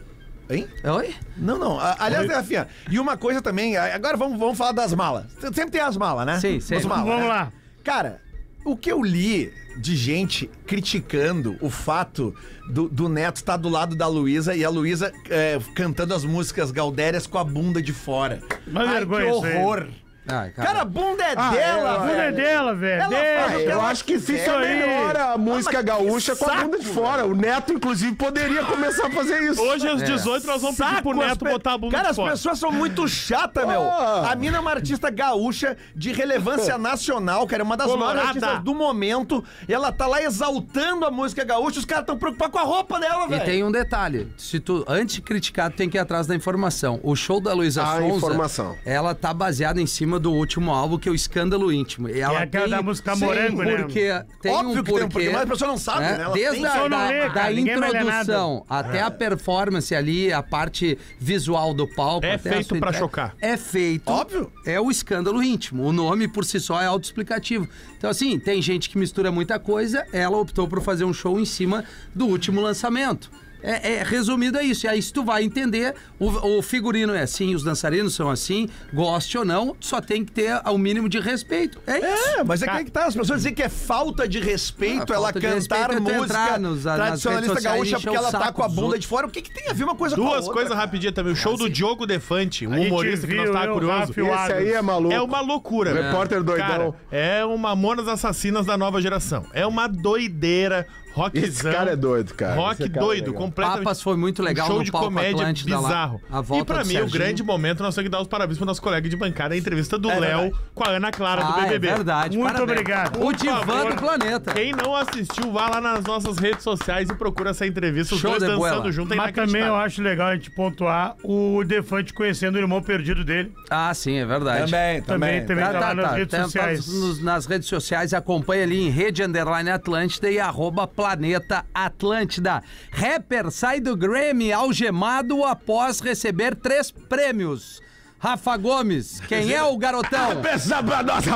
Hein? Oi? Não, não. a- Aliás, né, Rafinha? E uma coisa também, a- agora vamos, vamos falar das malas. Sempre tem as malas, né? Sim, sempre. As malas, Vamos né? lá. Cara, O que eu li de gente criticando o fato do, do Neto estar do lado da Luísa e a Luísa é, cantando as músicas Galdérias com a bunda de fora. Uma Ai, vergonha que isso aí. horror. Ai, Cara, a bunda é Ah, dela, é, A bunda é dela, velho. Ela faz o que Eu ela acho que quiser. fica aí. melhor a música mas que gaúcha com a saco, bunda de fora. O Neto, inclusive, poderia começar a fazer isso. Hoje, às 18, nós vamos pedir pro Saco, as Neto pe- botar a bunda Cara, de as fora. pessoas são muito chatas, meu. Ah. A mina é uma artista gaúcha de relevância nacional, cara. É uma das Colorada. maiores artistas do momento. E ela tá lá exaltando a música gaúcha. Os caras estão preocupados com a roupa dela, E velho. tem um detalhe, se tu antes de criticar, tu tem que ir atrás da informação. O show da Luísa A Sonza, informação. ela tá baseada em cima do último álbum que é o Escândalo Íntimo. E ela é aquela tem, da música Sim, Morango, né? porque tem Óbvio um que tem um porquê, mas a pessoa não sabe, né? Ela Desde tem- a da, lê, da introdução até a performance ali, a parte visual do palco. É feito sua pra entrega, chocar. É feito. Óbvio. É o escândalo íntimo. O nome por si só é autoexplicativo. Então, assim, tem gente que mistura muita coisa, ela optou por fazer um show em cima do último lançamento. É, é- resumido é isso. E aí, se tu vai entender, o, o figurino é assim, os dançarinos são assim, goste ou não, só tem que ter o mínimo de respeito. É isso. É, mas é que aí que tá. As pessoas dizem que é falta de respeito Ah, ela cantar respeito é tu música entrar nos- tradicionalista gaúcha porque ela tá com a bunda de fora. O que, que tem a ver uma coisa com a Duas coisas rapidinho também. O show do Diogo Defante, gente humorista que nós viu, tá eu, curioso. Esse aí é maluco. É uma loucura. né? Repórter doidão. Cara, é uma Mamonas Assassinas da nova geração. É uma doideira. Rockzão. Esse cara é doido, cara. Rock Esse cara é doido, legal. completamente. Papas foi muito legal um show no de palco comédia Atlântida lá. bizarro. A volta e pra do mim, o Serginho. grande momento, nós temos que dar os parabéns para nosso colega de bancada, a entrevista do É Léo com a Ana Clara do Ah, é BBB. verdade. Muito parabéns. obrigado. O divã favor. do planeta. Quem não assistiu, vá lá nas nossas redes sociais e procura essa entrevista. Os Show dois dançando boela. junto é Mas também eu acho legal a gente pontuar o Defante conhecendo o irmão perdido dele. Ah, sim, é verdade. Também, Também, também. também Tá, tá, tá, lá nas tá. redes Tá, sociais. nas redes sociais, acompanha ali em Rede Underline Atlântida e arroba Planeta Atlântida. Rapper sai do Grammy algemado após receber três prêmios. Rafa Gomes, quem é o garotão? Pensa pra nossa É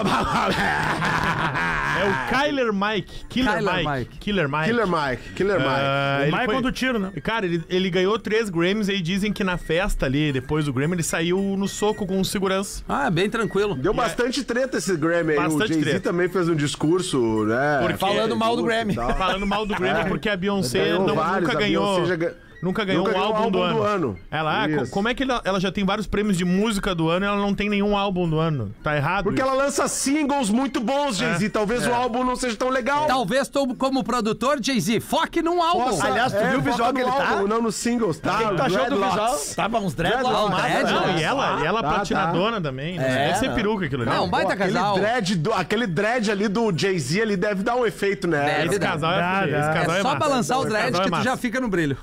o Kyler Mike. Killer Kyler Mike. Mike. Killer Mike. Killer Mike, Killer Mike. Ah, O ele Michael foi- do tiro, né? Cara, ele, ele ganhou três Grammys e dizem que na festa ali, depois do Grammy, ele saiu no soco com o segurança. Ah, bem tranquilo. Deu bastante treta esse Grammy aí. O Bastante Jay-Z treta. também fez um discurso, né? Porque- Falando mal do Grammy. Falando mal do Grammy porque a Beyoncé não- vários, nunca a ganhou. Nunca ganhou Nunca um ganhou álbum, do, ano. ano. Ela, ah, Isso. como é que ela, ela já tem vários prêmios de música do ano e ela não tem nenhum álbum do ano? Tá errado? Porque isso. ela lança singles muito bons, Jay-Z. Talvez o álbum não seja tão legal. Talvez tu, como produtor, Jay-Z, foque num álbum. Possa- Aliás, tu é, viu o visual que ele tá? álbum, Não nos singles, tá? O que que tu achou do visual? Tava uns dreadlocks. Dread, né? Não, e ela, e ela Tá, platinadona também. né? É, Deve ser peruca aquilo ali. Não, baita casal. Dread do- aquele dread ali do Jay-Z ali deve dar um efeito, né? Deve Esse dar. casal é, esse casal É é só balançar o dread é que tu já fica no brilho.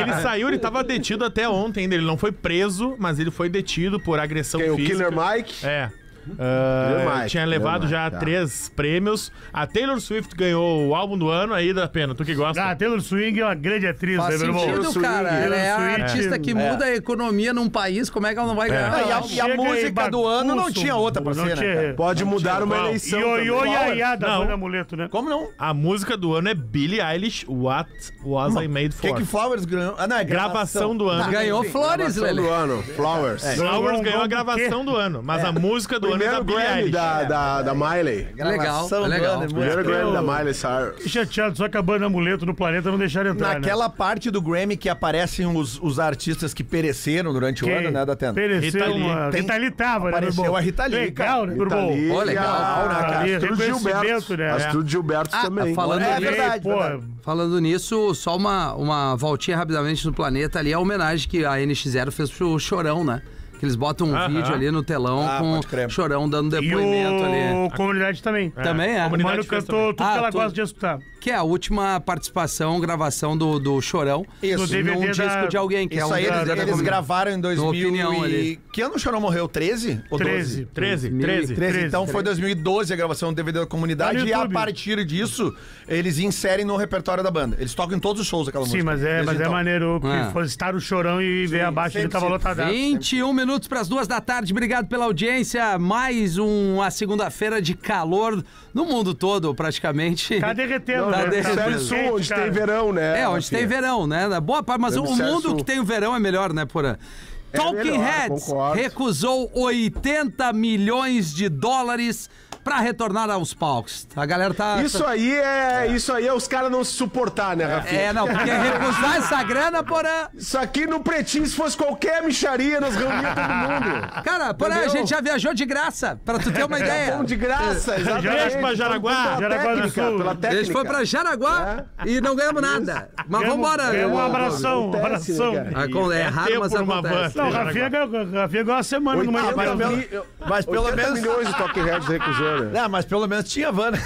Ele saiu, ele tava detido até ontem ainda. Ele não foi preso, mas ele foi detido por agressão Quem, o física. Killer Mike? É. Mike, tinha levado Mike, já tá. três prêmios. A Taylor Swift ganhou o álbum do ano aí da pena. Tu que gosta? Ah, Taylor Swing é uma grande atriz, Faz né, meu irmão? sentido, Swing, cara. Ela é a artista que muda a economia num país. Como é que ela não vai ganhar? Ah, e a- Não. e a música do ano não tinha outra pra não ser, né? Pode mudar uma Qual? eleição. Ioiô e Iá da Não. banda Amuleto, né? Como não? A música do ano é Billie Eilish, What Was I Made O que For? que Flowers ganhou? Ah, não, é Gravação do ano. Ganhou flores, Gravação Lele. do ano, Flowers. Flowers ganhou a gravação do ano, mas a música do ano é Primeiro Grammy da, da, da Miley. É legal, é legal. é Primeiro Grammy da Miley Cyrus. Fiquei chateado, só que a banda Amuleto no planeta não deixaram entrar, né? Naquela parte do Grammy que aparecem os, os artistas que pereceram durante o ano, né, Rita Lee. uma... Tem- Rita Lee tava, né, apareceu a Rita Lee, Legal, né, meu Rita irmão? Lee Ô, e legal. a- Rita a Lee, Astrid reconhecimento, Gilberto. né? Astrid Gilberto Ah, também. falando É ali, verdade, Pô, verdade. Falando nisso, só uma, uma voltinha rapidamente no planeta ali, a homenagem que a NX0 fez pro Chorão, né? Que eles botam um Aham. vídeo ali no telão Ah, com pode crer. o Chorão dando E depoimento ali. o Comunidade também. Também é. O Comunidade Mano fez cantou tudo Ah, que ela tudo. gosta de escutar. Que é a última participação, gravação do, do Chorão Isso. No DVD num da- disco de alguém, que é Isso um aí, eles, eles gravaram em 2000 opinião e... ali. Que ano o Chorão morreu? 13 ou 12? 13. 13, 2000 13. 13, então foi 2012 a gravação do DVD da comunidade e a partir disso eles inserem no repertório da banda. Eles tocam em todos os shows aquela Sim, música. mas é, mas é então. maneiro que É. estar o chorão e ver abaixo ele tava lotadaço. 21 minutos para as duas da tarde. Obrigado pela audiência. Mais uma segunda-feira de calor no mundo todo, praticamente. Tá derretendo, Não, Hemisfério muito Sul, onde tem verão, né? É, onde tem verão, né? Boa parte, mas o mundo que tem o verão é melhor, né, Porã? Talking melhor, Heads recusou 80 milhões de dólares pra retornar aos palcos. A galera tá. Isso aí é. Isso aí é os caras não se suportar, né, Rafinha? É, não, porque recusar essa grana, porra. Isso aqui no pretinho, se fosse qualquer micharia, nós reuníamos todo mundo. Cara, porra, a gente já viajou de graça, pra tu ter uma ideia. É bom de graça, exatamente. Beijo pra Jaraguá. Jaraguá do técnica, Sul. pela A técnica. gente foi pra Jaraguá e não ganhamos nada. Mas Ganhamos- vambora. ganhamos um abração, um Acontece, abração. né, cara? Acon- É É raro, mas por uma acontece. Não, Rafinha ganhou, uma semana numa 80 empresa. pelo- mil- mas pelo 80 menos- milhões de Heads recusou, né? Não, mas pelo menos tinha van. né?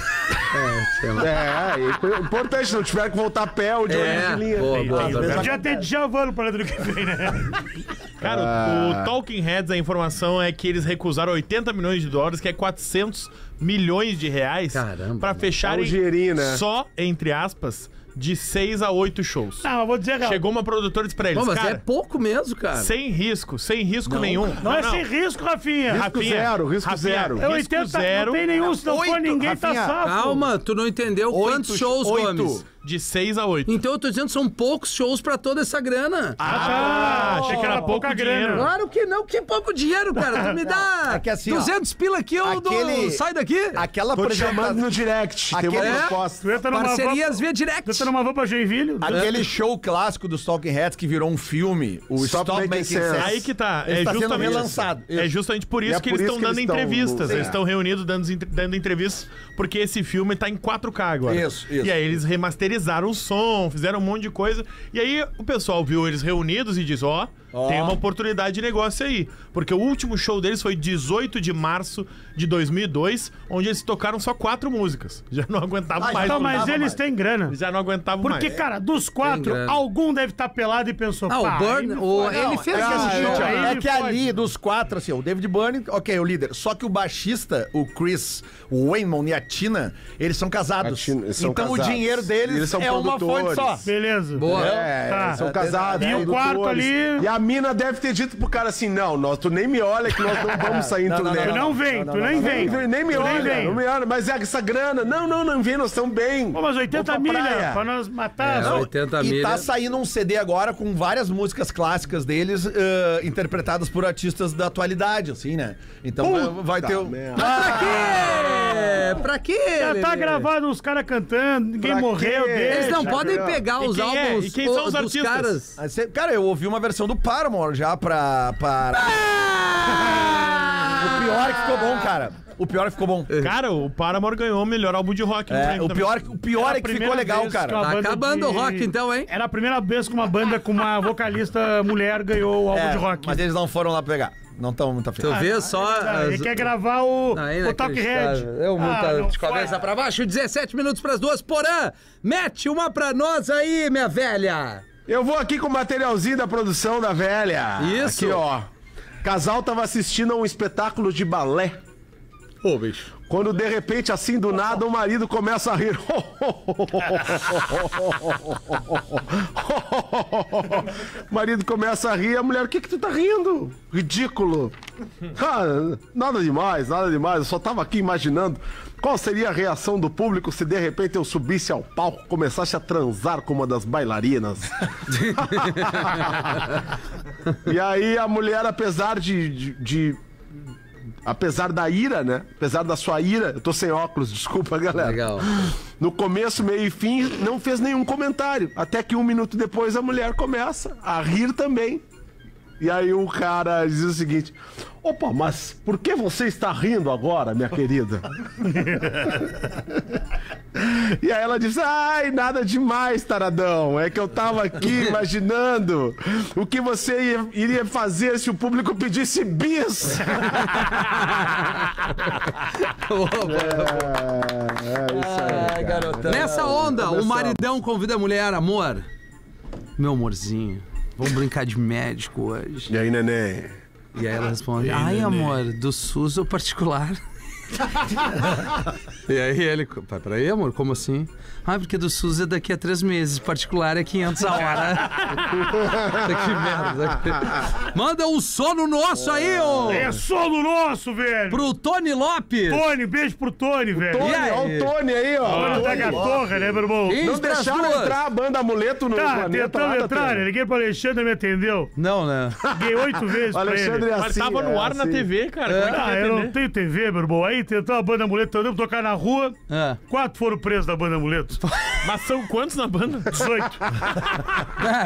É, e foi importante, não tiveram que voltar a pé ou de É, linha. boa, boa, boa. Podia ter Djavan para ano que vem, né? Cara, Ah. o Talking Heads, a informação é que eles recusaram 80 milhões de dólares, que é 400 milhões de reais, Caramba, pra mano. fecharem É um né? só, entre aspas, de 6 a 8 shows. Não, eu vou dizer, cara. Chegou uma produtora e disse pra eles, Pô, mas é cara, pouco mesmo, cara. sem risco, sem risco nenhum. Não, é sem risco, Rafinha. Risco zero, risco zero. É 80, não tem nenhum, se não for Oito, ninguém, tá Rafinha. safo. Calma, tu não entendeu quantos Oito- shows, oito. Gomes. De 6 a 8. Então eu tô dizendo que são poucos shows pra toda essa grana. Ah, achei que era pouca grana. Claro que não, que pouco dinheiro, cara. Tu me dá É que assim, ó, 200 pila aqui, eu dou- aquele- sai daqui. Aquela Tô te chamando no direct, tem uma Aquele- proposta. Tu entra numa Parcerias via direct. tu entra numa van pra Joinville. Aquele show clássico dos Talking Heads que virou um filme, o Stop Stop, Making Sense. Sense. Aí que tá. Ele é tá sendo justamente, relançado. É justamente por isso é que por eles estão dando eles estão entrevistas. no- Eles é. estão reunidos dando, dando entrevistas, porque esse filme tá em 4K agora. Isso, isso. E aí eles remasterizaram o som, fizeram um monte de coisa. E aí o pessoal viu eles reunidos e diz: ó. Ó. Tem uma oportunidade de negócio aí. Porque o último show deles foi 18 de março de 2002, onde eles tocaram só quatro músicas. Já não aguentavam Ah, mais. Então, não mas eles mais. têm grana. Já não aguentavam Porque, mais. cara, dos quatro, algum deve estar pelado e pensou, Ah, o Burn, o- ele Não, fez é que, assim, é me que fode. ali dos quatro, assim, o David Byrne, ok, o líder. Só que o baixista, o Chris Waymon e a Tina, eles são casados. Tina- eles são então casados. o dinheiro deles Eles são é uma fonte só. Beleza. Boa. É, Tá. eles são casados. E o quarto ali- E a mina deve ter dito pro cara assim: não, nós, tu nem me olha que nós não vamos sair em turnê. Tu não vem, tu nem vem. Nem, me Tu nem olha, vem. não me olha. Mas é essa grana. Não, não, não vem, nós estamos bem. Pô, mas 80 Vou pra milha praia. pra nós matar. É, Não, 80 E milha. tá saindo um CD agora com várias músicas clássicas deles eh, interpretadas por artistas da atualidade, assim, né? Então vai- vai ter. o- merda. Pra quê? Pra quê? Já tá Lelê? gravado os caras cantando, ninguém Pra morreu. Eles não podem pegar os é? álbuns E quem são ô, os dos artistas? caras. Ah, Cara, eu ouvi uma versão do Paramore já pra. pra... O pior é que ficou bom, cara. O pior é que ficou bom. Cara, o Paramore ganhou o melhor álbum de rock. no É, o, pior, o pior é que ficou legal, cara. Tá banda acabando o rock, então, hein? Era a primeira vez que uma banda com uma vocalista mulher ganhou o álbum É, de rock. Mas eles não foram lá pegar. Não estão muito afim. Tu vê só. Ah, Ele as- quer gravar o, Não, é o Talk Head. Eu muito Ah, não de cabeça pra baixo, 17 minutos pras duas. Porã, mete uma pra nós aí, minha velha. Eu vou aqui com o materialzinho da produção da velha. Isso. Aqui, ó. Casal tava assistindo a um espetáculo de balé. Ô, bicho. Quando de repente, assim do nada, o marido começa a rir. o marido começa a rir, a mulher, o que que tu tá rindo? Ridículo. Ah, nada demais, nada demais. Eu só tava aqui imaginando qual seria a reação do público se de repente eu subisse ao palco e começasse a transar com uma das bailarinas. e aí a mulher, apesar de- de- de apesar da ira, né? Apesar da sua ira, eu tô sem óculos, desculpa, galera. Legal. No começo, meio e fim, não fez nenhum comentário. Até que um minuto depois a mulher começa a rir também. E aí o cara diz o seguinte: Opa, mas por que você está rindo agora, minha querida? e aí ela diz: Ai, nada demais, taradão. É que eu tava aqui imaginando o que você ia- iria fazer se o público pedisse bis. é, isso aí. Ai, garotão. Nessa onda, o maridão convida a mulher, amor. Meu amorzinho, vamos brincar de médico hoje. E aí, neném? E aí ela responde: Ai, amor, do SUS ou particular? E aí ele, "Pá, peraí, amor, como assim? Ah, porque do SUS é daqui a três meses, particular é 500 a hora. que merda. Manda um sono nosso aí, ô! É sono nosso, velho. Pro Tony Lopes! Tony, beijo pro Tony, velho. Tony, aí? ó o Tony aí, ó. Tony da Gatorra, né, meu irmão? Quem Não deixaram duas? entrar a banda Amuleto no Tá, tentando entrar, Tony. né? Liguei pro Alexandre, me atendeu. Não, né? Liguei oito vezes O pra Alexandre ele. é Mas assim. tava no é ar na assim. TV, cara. Como é que Ah, eu não tenho TV, meu irmão. Aí aí tentou a banda Amuleto, tentamos tocar na rua. Ah. Quatro foram presos da banda Amuleto. Mas são quantos na banda? 18.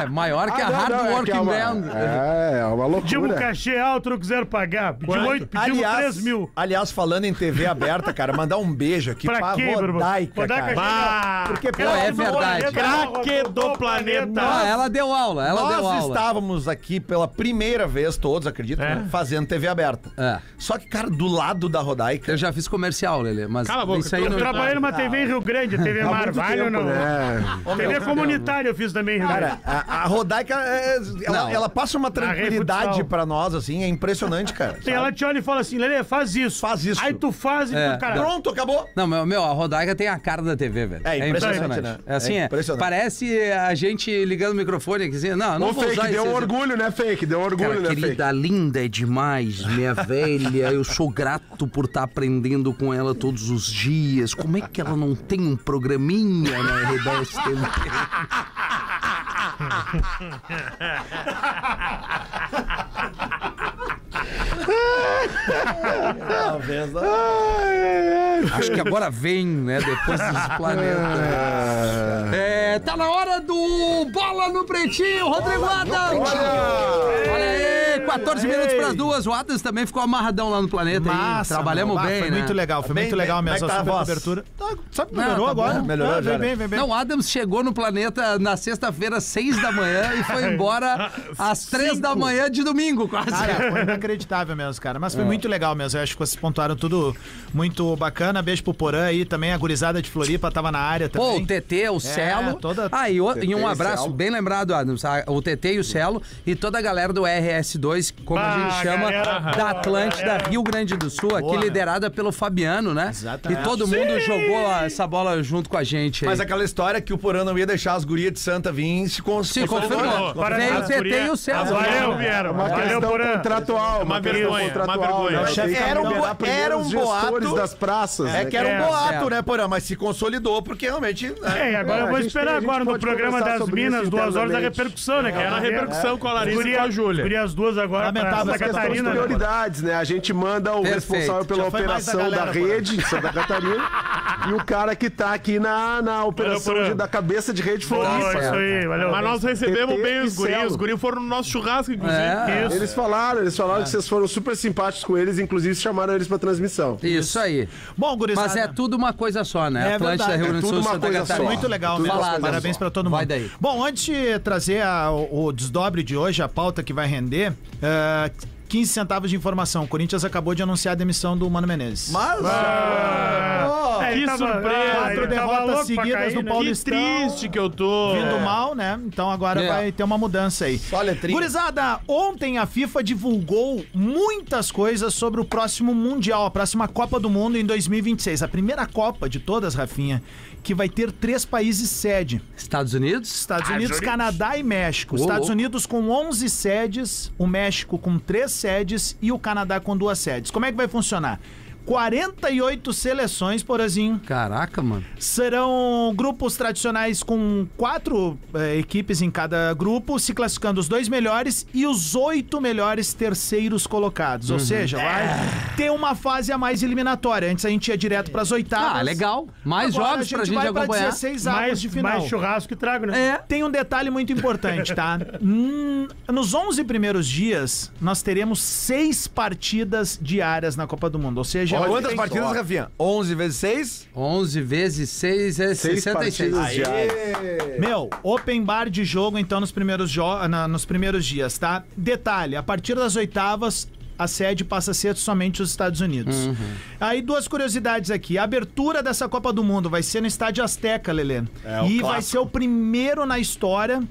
É, maior que a Ah, não, Hard não, é que Working é uma- Band. É, é uma Pedimos um loucura. cachê alto, não quiseram pagar. Pedimos, oito, pedimos 3 mil. aliás, falando em TV aberta, cara, mandar um beijo aqui Pra pra, quê, meu irmão? Rodaica, Rodaica cara. Ah, Porque, Pô, é verdade. Craque do planeta. Ah, ela deu aula, ela deu Nós aula. estávamos aqui pela primeira vez, todos acredito, É. né, fazendo TV aberta. É. Só que, cara, do lado da Rodaica. Eu já fiz comercial, Lelê, mas Cala a boca, isso aí eu não... Trabalhei numa TV em Rio Grande, TV Há muito Marvalho, tempo, não. né? TV comunitária eu fiz também em Rio Cara, Grande. a, a Rodaica, é- ela, Não. ela passa uma tranquilidade futsal. pra nós, assim, é impressionante, cara. E ela te olha e fala assim, Lelê, faz isso. Faz isso. Aí tu faz e É, tu, cara... Pronto, acabou. Não, meu, meu, a Rodaica tem a cara da TV, velho. É impressionante, né? É assim, É é. impressionante. Parece a gente ligando o microfone aqui, assim, não, não Ô, vou Fake, usar deu esse um exemplo. orgulho, né, Fake? Deu orgulho, Cara, né, Fake? querida, linda é demais, minha velha. Eu sou grato por estar aprendendo com ela todos os dias. Como é que ela não tem um programinha na RBS TV? Acho que agora vem, né? Depois dos planetas. É, tá na hora do Bola no Pretinho, Rodrigo Adams! Olha aí, 14 minutos para as duas. O Adams também ficou amarradão lá no planeta. Massa, Trabalhamos meu. Ah, bem, Foi né? muito legal, foi Bem, muito bem. legal Como é mesmo que a tá a super voz? cobertura. Tá, sabe, Não, melhorou tá agora? bom. Melhorou Ah, vem né? bem, vem bem. Não, o Adams chegou no planeta na sexta-feira, às seis da manhã, e foi embora às três da manhã de domingo, quase. Cara, foi inacreditável mesmo, cara. Mas foi muito legal mesmo. Eu acho que vocês pontuaram tudo muito bacana. Beijo pro Porã aí também. A gurizada de Floripa tava na área Pô, também. o TT, o Celo. toda- Ah, e, o- e um abraço bem lembrado, Adams. a- O TT e o Celo e toda a galera do RS2, como a Bah, gente chama, galera da Atlântida, galera. Rio Grande do Sul, aqui Boa, liderada pelo Fabiano, né? Exatamente. E todo mundo jogou essa bola junto com a gente. aí. Mas aquela história que o Porã não ia deixar as gurias de Santa vir se, cons Se consolidou, confirmou. Veio o TT e o gurias Valeu. vieram. Uma Valeu, questão Porã. contratual. Uma questão vergonha, uma contratual, vergonha. né? Era um bo- era um boato. das praças. É né? que era um É, boato, né, Porã? Mas se consolidou porque realmente. né? É, e agora É, eu vou esperar agora no programa das Minas, duas horas da repercussão, né? Era a repercussão com a Larissa e com a Júlia. As duas agora Lamentável Santa Catarina. né? prioridades, né? A gente manda o responsável pela Já foi da operação da, galera, rede de Santa Catarina e o cara que tá aqui na, na operação de- da cabeça de rede Floripa. isso aí, valeu. Mas nós recebemos bem os guris. Os guris foram no nosso churrasco, inclusive. É, Isso. Eles falaram, eles falaram que vocês foram super simpáticos com eles, inclusive chamaram eles pra transmissão. Isso aí. Bom, gurizada. Mas é tudo uma coisa só, né? É Atlântida, verdade, Rio é Grande do tudo Sul, uma Santa coisa só. Catarina. Muito legal mesmo. coisa Parabéns pra todo mundo. Vai daí. Bom, antes de trazer a- o, o desdobre de hoje, a pauta que vai render, eh, 15 centavos de informação. O Corinthians acabou de anunciar a demissão do Mano Menezes. Mas. É, ele que tava- surpresa. ah, Quatro derrotas pra seguidas cair, no né? Paulo- Que Paulistão. triste que eu tô. Vindo mal, né? Então agora É. vai ter uma mudança aí. Só letrinha. Gurizada, ontem a FIFA divulgou muitas coisas sobre o próximo Mundial, a próxima Copa do Mundo em 2026. A primeira Copa de todas, Rafinha, que vai ter três países sede. Estados Unidos? Estados Unidos, Canadá e México. Estados. Unidos com 11 sedes, o México com 3 sedes e o Canadá com duas sedes. Como é que vai funcionar? 48 seleções, porazinho. Caraca, mano. Serão grupos tradicionais com quatro eh, equipes em cada grupo, se classificando os dois melhores e os oito melhores terceiros colocados. Uhum. Ou seja, vai ter uma fase a mais eliminatória. Antes a gente ia direto para as oitavas. Ah, legal. Mais Agora jogos pra gente vai pra acompanhar. 16 avos Mais, de final. mais churrasco e trago, né? É. Tem um detalhe muito importante, tá? Hum, nos 11 primeiros dias, nós teremos seis partidas diárias na Copa do Mundo. Ou seja, Olha, Quantas tem partidas, só. Rafinha? 11 vezes 6? 11 vezes 6 é Seis 66. partidas diárias. Meu, open bar de jogo então nos primeiros, jo na- nos primeiros dias, tá? Detalhe, a partir das oitavas a sede passa a ser somente os Estados Unidos. Aí duas curiosidades aqui. A abertura dessa Copa do Mundo vai ser no Estádio Azteca, Lelê. É, e vai ser o primeiro na história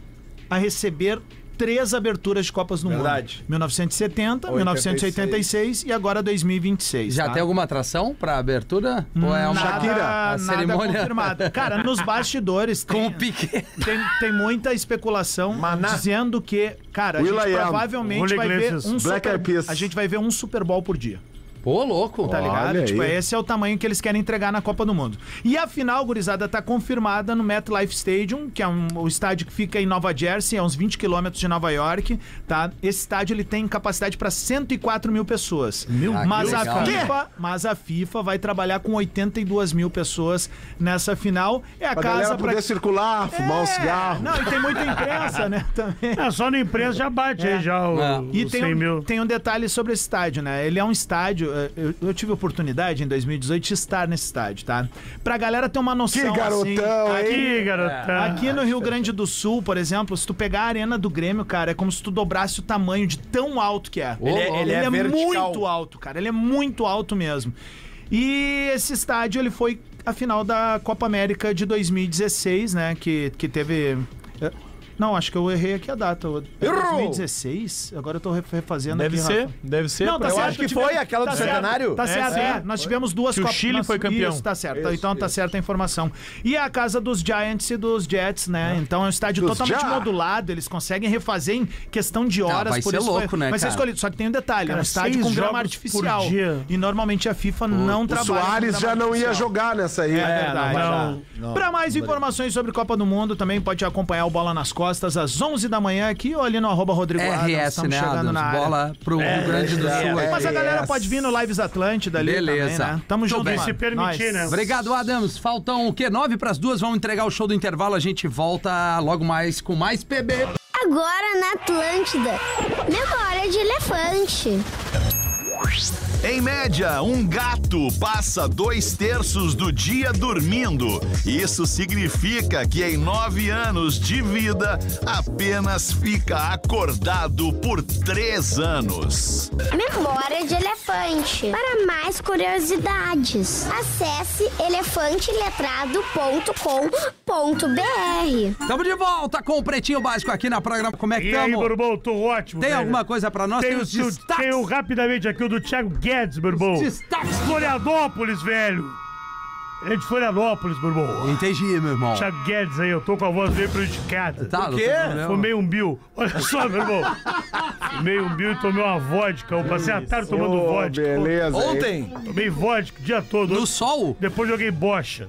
a receber três aberturas de Copas do Verdade. Mundo. 1970, 1986 e agora 2026. Já tá? tem alguma atração pra abertura? Ou é uma Nada, Shakira? nada cerimônia? confirmado. Cara, nos bastidores tem, tem, tem muita especulação Maná. dizendo que, cara, a Will gente I provavelmente vai ver um Black super, a gente vai ver um Super Bowl por dia. Pô, louco. Tá ligado? Olha tipo, aí. esse é o tamanho que eles querem entregar na Copa do Mundo. E a final, gurizada, tá confirmada no MetLife Stadium, que é um, o estádio que fica em Nova Jersey, é uns 20 quilômetros de Nova York, tá? Esse estádio ele tem capacidade para 104 mil pessoas. Ah, mas, que a legal. FIFA, mas a FIFA vai trabalhar com 82 mil pessoas nessa final. É a Pra casa galera para poder circular, fumar um cigarro. Não, e tem muita imprensa, né? Também. É, só na imprensa já bate aí já o, É. os E tem 100 um, mil. tem um detalhe sobre esse estádio, né? Ele é um estádio. Eh, Eu, eu tive a oportunidade em 2018 de estar nesse estádio, tá? Pra galera ter uma noção. Que garotão, assim, hein? Aqui, garota. Aqui no Rio Grande do Sul, por exemplo, se tu pegar a arena do Grêmio, cara, é como se tu dobrasse o tamanho de tão alto que é. Ele é- ele é vertical. muito alto, cara. Ele é muito alto mesmo. E esse estádio, ele foi a final da Copa América de 2016, né? Que, que teve. Não, acho que eu errei aqui a data. É Errou! 2016? Agora eu tô ref- refazendo Deve aqui, ser, Rafa. deve ser. Não, tá Eu certo. acho que tivemos- foi aquela do tá certo, centenário. Tá É, certo, sim. é. Nós tivemos duas Que o Chile nós- foi campeão. Isso, tá certo. então tá certa a informação. E é a casa dos Giants e dos Jets, né? Então é um estádio Dos totalmente Ja- modulado. Eles conseguem refazer em questão de horas. vai por ser isso louco, foi, né, Mas é cara? escolhido. Só que tem um detalhe: é um Cara, estádio com grama artificial. E normalmente a FIFA não O trabalha. com Soares já não ia jogar nessa aí. É verdade. Para mais informações sobre Copa do Mundo, também pode acompanhar o Bola nas Costas às 11 da manhã aqui ou ali no arroba Rodrigo Adams. RS, Estamos né, chegando Adams? na área. Bola pro Rio Grande do Sul. é. Mas a galera pode vir no Lives Atlântida ali Beleza. também, né? Tamo junto, bem. Se permitir, né? Obrigado, Adams. Faltam o quê? Nove pras duas. Vamos entregar o show do intervalo. A gente volta logo mais com mais PB. Agora na Atlântida. Memória de elefante. Em média, um gato passa dois terços do dia dormindo. Isso significa que em nove anos de vida, apenas fica acordado por três anos. Memória de elefante. Para mais curiosidades, acesse elefanteletrado.com.br. Tamo de volta com o Pretinho Básico aqui na programa. Como é que E meu irmão, tô ótimo. Tem velho. alguma coisa pra nós? Tem, Tem, o os destaques. tem o rapidamente aqui o do Thiago Guedes, meu irmão. Destaques. Florianópolis, velho. É de Florianópolis, meu irmão. Entendi, meu irmão. Thiago Guedes aí, eu tô com a voz meio prejudicada. Tá, não quê? Fumei um bil. Olha só, meu irmão. Fumei um bil e tomei uma vodka. Eu passei a tarde tomando Ô, vodka. beleza. hein? Ontem, Tomei vodka o dia todo. No sol? Depois joguei bocha.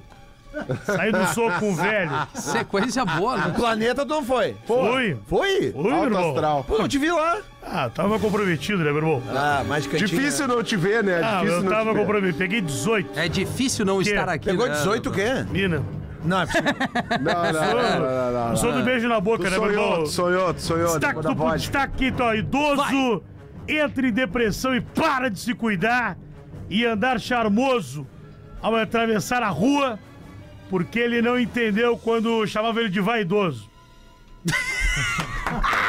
Saí do soco com o velho. Sequência boa, né? planeta tu não foi. Fui. Foi? Fui, meu Alto irmão. astral. Pô, não te vi lá. Ah, tava comprometido, né, meu irmão? Ah, mais cantinho. Difícil não te ver, né? Ah, Difícil eu não tava te ver. comprometido. Peguei 18. É difícil não Que? estar aqui. Pegou né? 18 o quê? Mina. Não, é possível. Não, não, não, não, não, não. Eu sou do beijo na boca, né, meu sonhou, irmão? sonhou, tu sonhou. Destaque, depois da do, vodka. destaque aqui, então, idoso entra em depressão e para de se cuidar e andar charmoso ao atravessar a rua porque ele não entendeu quando chamava ele de vaidoso.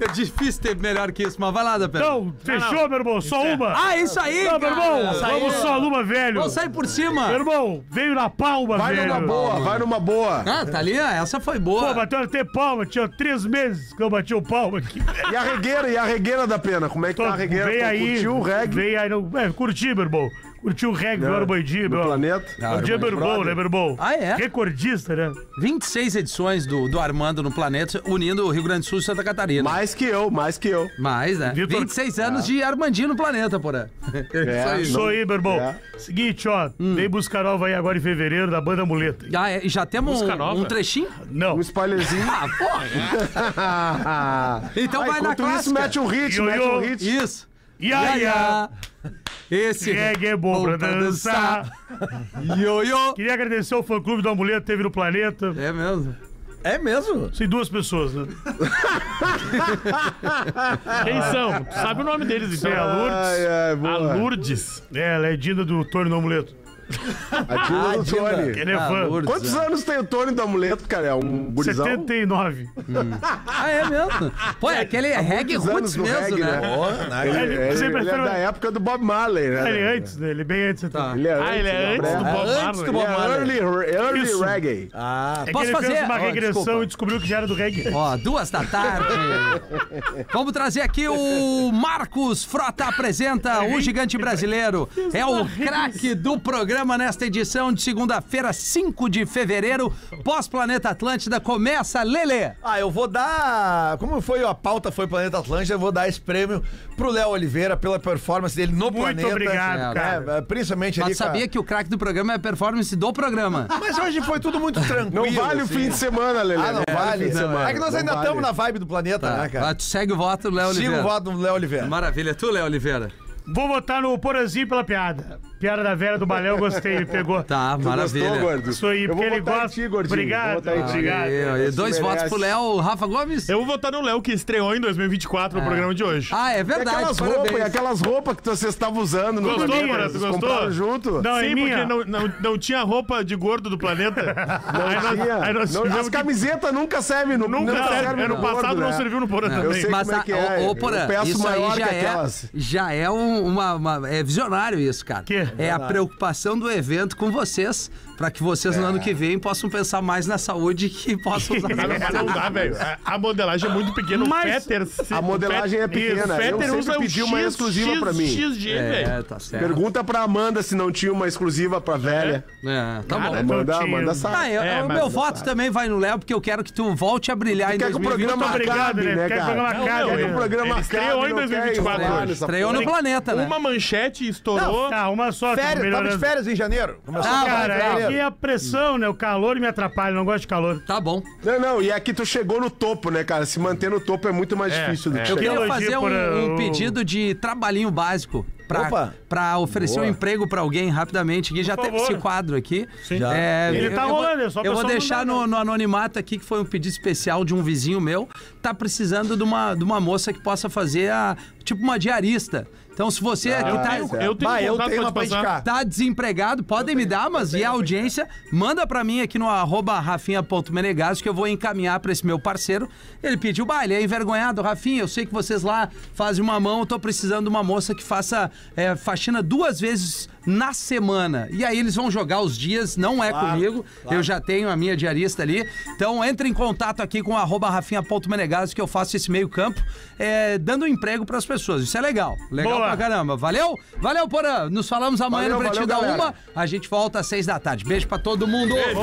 É difícil ter melhor que isso, mas vai lá, da. Então, fechou, meu irmão? Só uma? Ah, isso aí, Não, meu cara. irmão, vamos só numa, velho. Vamos sair por cima. Meu irmão, veio na palma, Vai velho. numa boa, vai numa boa. Ah, tá ali, ah, essa foi boa. Pô, bateu até palma, tinha três meses que eu bati o palma aqui. E a regueira, e a regueira da pena? Como é que Tô- tá a regueira? Vem Tu aí, Curtiu o reggae vem aí, não, é, curti, meu irmão. Curti o reggae do Armandinho, no meu. planeta? Ah, O dia brother. né, irmão? Ah, é? Recordista, né? 26 edições do, do Armando no Planeta, unindo o Rio Grande do Sul e Santa Catarina. Mais que eu, mais que eu. Mais, né? Vitor- 26 anos de Armandinho no Planeta, porra. É, Isso não- aí. É. Seguinte, ó, vem buscar nova aí agora em fevereiro da banda Muleta. Ah, é, e já temos Música um, nova? um trechinho? Não. Um spoilerzinho. Ah, porra. Então Ah, vai na enquanto isso, clássica. mete um hit, Ioiô. mete um hit. Isso. Ia, ia. Esse Reggae é bom pra dançar. Ioiô. Queria agradecer ao fã-clube da Muleta que teve no planeta. É mesmo. É mesmo? Tem duas pessoas, né? Quem são? Tu sabe o nome deles, então. Tem a Lourdes. Ai, ai, A. Lourdes. É, ela é Dinda do Tony do Amuleto. A Dina do Tony. Ele é Ah, fã. Lourdes, Quantos é. anos tem o Tony do amuleto, cara? É um gurizão? 79. Ah, é mesmo? Pô, é aquele reggae muitos roots mesmo, reggae, né? né? Porra, né? Ele, Ele- ele- é da época do Bob Marley, né? Ele é antes, né? Ele é bem antes. Tá. Ele é Ah, ele é antes do Bob Antes Marley. do Ele Bob é Marley. early, early Isso. reggae. Ah, É Posso ele fazer? fez uma regressão desculpa. e descobriu que já era do reggae. Ó, duas da tarde. Vamos trazer aqui o Marcos Frota apresenta o gigante brasileiro. É o craque do programa. Programa nesta edição de segunda-feira, 5 de fevereiro, pós-Planeta Atlântida. Começa, Lele. Ah, eu vou dar. Como foi a pauta foi Planeta Atlântida, eu vou dar esse prêmio pro Léo Oliveira pela performance dele no Muito planeta. obrigado, É, cara. É, principalmente ali. Mas com a- sabia que o craque do programa é a performance do programa. Mas hoje foi tudo muito tranquilo. Não vale o assim. fim de semana, Lelê. Ah, não o vale. fim de semana. É que nós Não ainda vale. estamos na vibe do planeta, né, Ah, cara? tu segue o voto do Léo Siga Oliveira. o voto do Léo Oliveira. Maravilha. Tu, Léo Oliveira. Vou votar no Porazinho pela piada. Piada da velha do Balé, eu gostei, ele pegou. Tá, Tu maravilha. gostou, gordo? Isso aí, porque ele gosta. ti. Obrigado, Vou ti. obrigado. Aí, dois votos pro Léo. Rafa Gomes? Eu vou votar no Léo, que estreou em 2024 no programa de hoje. Ah, é E verdade. aquelas parabéns. roupas, e aquelas roupas que vocês estavam usando no Gostou, programa, Morato? vocês Gostou? junto? Não, é Sim, minha. porque não, não, não tinha roupa de gordo do planeta. Não aí nós, tinha. aí nós Não, as que- camisetas nunca servem no Nunca nunca serve. servem Ano no passado não né? serviu no Porã Eu também. sei Mas, é que é. ô, Porã, Eu peço isso aí já que é, aquelas. já é um- uma, É visionário isso, cara. Quê? É a preocupação do evento com vocês, pra que vocês no ano que vem possam pensar mais na saúde e que possam usar Mas não, mas não dá, velho. A, a modelagem é muito pequena. Mas- o Fetter... se- A modelagem é o Fetter- pequena. O Eu Fetter sempre usa pedi um uma X, exclusiva X, pra mim. XG, É, velho. tá certo. Pergunta pra Amanda se não tinha uma exclusiva pra velha. É, tá Cara, bom. não Amanda, tinha. Amanda sabe. Ah, eu- É, o mas- meu voto também vai no Léo, porque eu quero que tu volte a brilhar em quer que o 2020. programa Muito obrigado, acabe, né? né, Quer que o cara? programa Não, acabe, não, né? O programa Ele estreou acabe, em não quer 2024 enrolar hoje. nessa Estreou no planeta, né? Uma manchete estourou. Tá, uma só. Férias, tava de férias em janeiro. Começou Ah, a Cara, é janeiro. que a pressão, né? O calor me atrapalha, não gosto de calor. Tá bom. Não, não, e aqui tu chegou no topo, né, cara? Se manter no topo é muito mais É, difícil do é. que Eu chegar. queria fazer um, um pedido de trabalhinho básico pra, Opa. pra oferecer um emprego pra alguém rapidamente. Que já teve esse quadro aqui. Já. É, Ele eu- tá rolando, é só Eu vou deixar no, no anonimato aqui, que foi um pedido especial de um vizinho meu. Tá precisando de uma, de uma moça que possa fazer a. Tipo uma diarista. Então, se você que tá. Eu tenho Bah, eu tenho uma pra indicar. Tá desempregado, podem me dar, mas e a audiência, manda pra mim aqui no arroba rafinha.menegaso que eu vou encaminhar pra esse meu parceiro. Ele pediu, bah, ele é envergonhado, Rafinha, eu sei que vocês lá fazem uma mão, eu tô precisando de uma moça que faça é, faxina duas vezes na semana. E aí eles vão jogar os dias, não é comigo, eu já tenho a minha diarista ali. Então entre em contato aqui com arroba rafinha.menegaso que eu faço esse meio campo, é, dando emprego pras pessoas. Isso é legal, legal Boa. pra caramba. Valeu? Valeu, Porã. Nos falamos amanhã Valeu, no Pretinho da valeu, galera. Uma. A gente volta às seis da tarde. Beijo pra todo mundo. Beijo.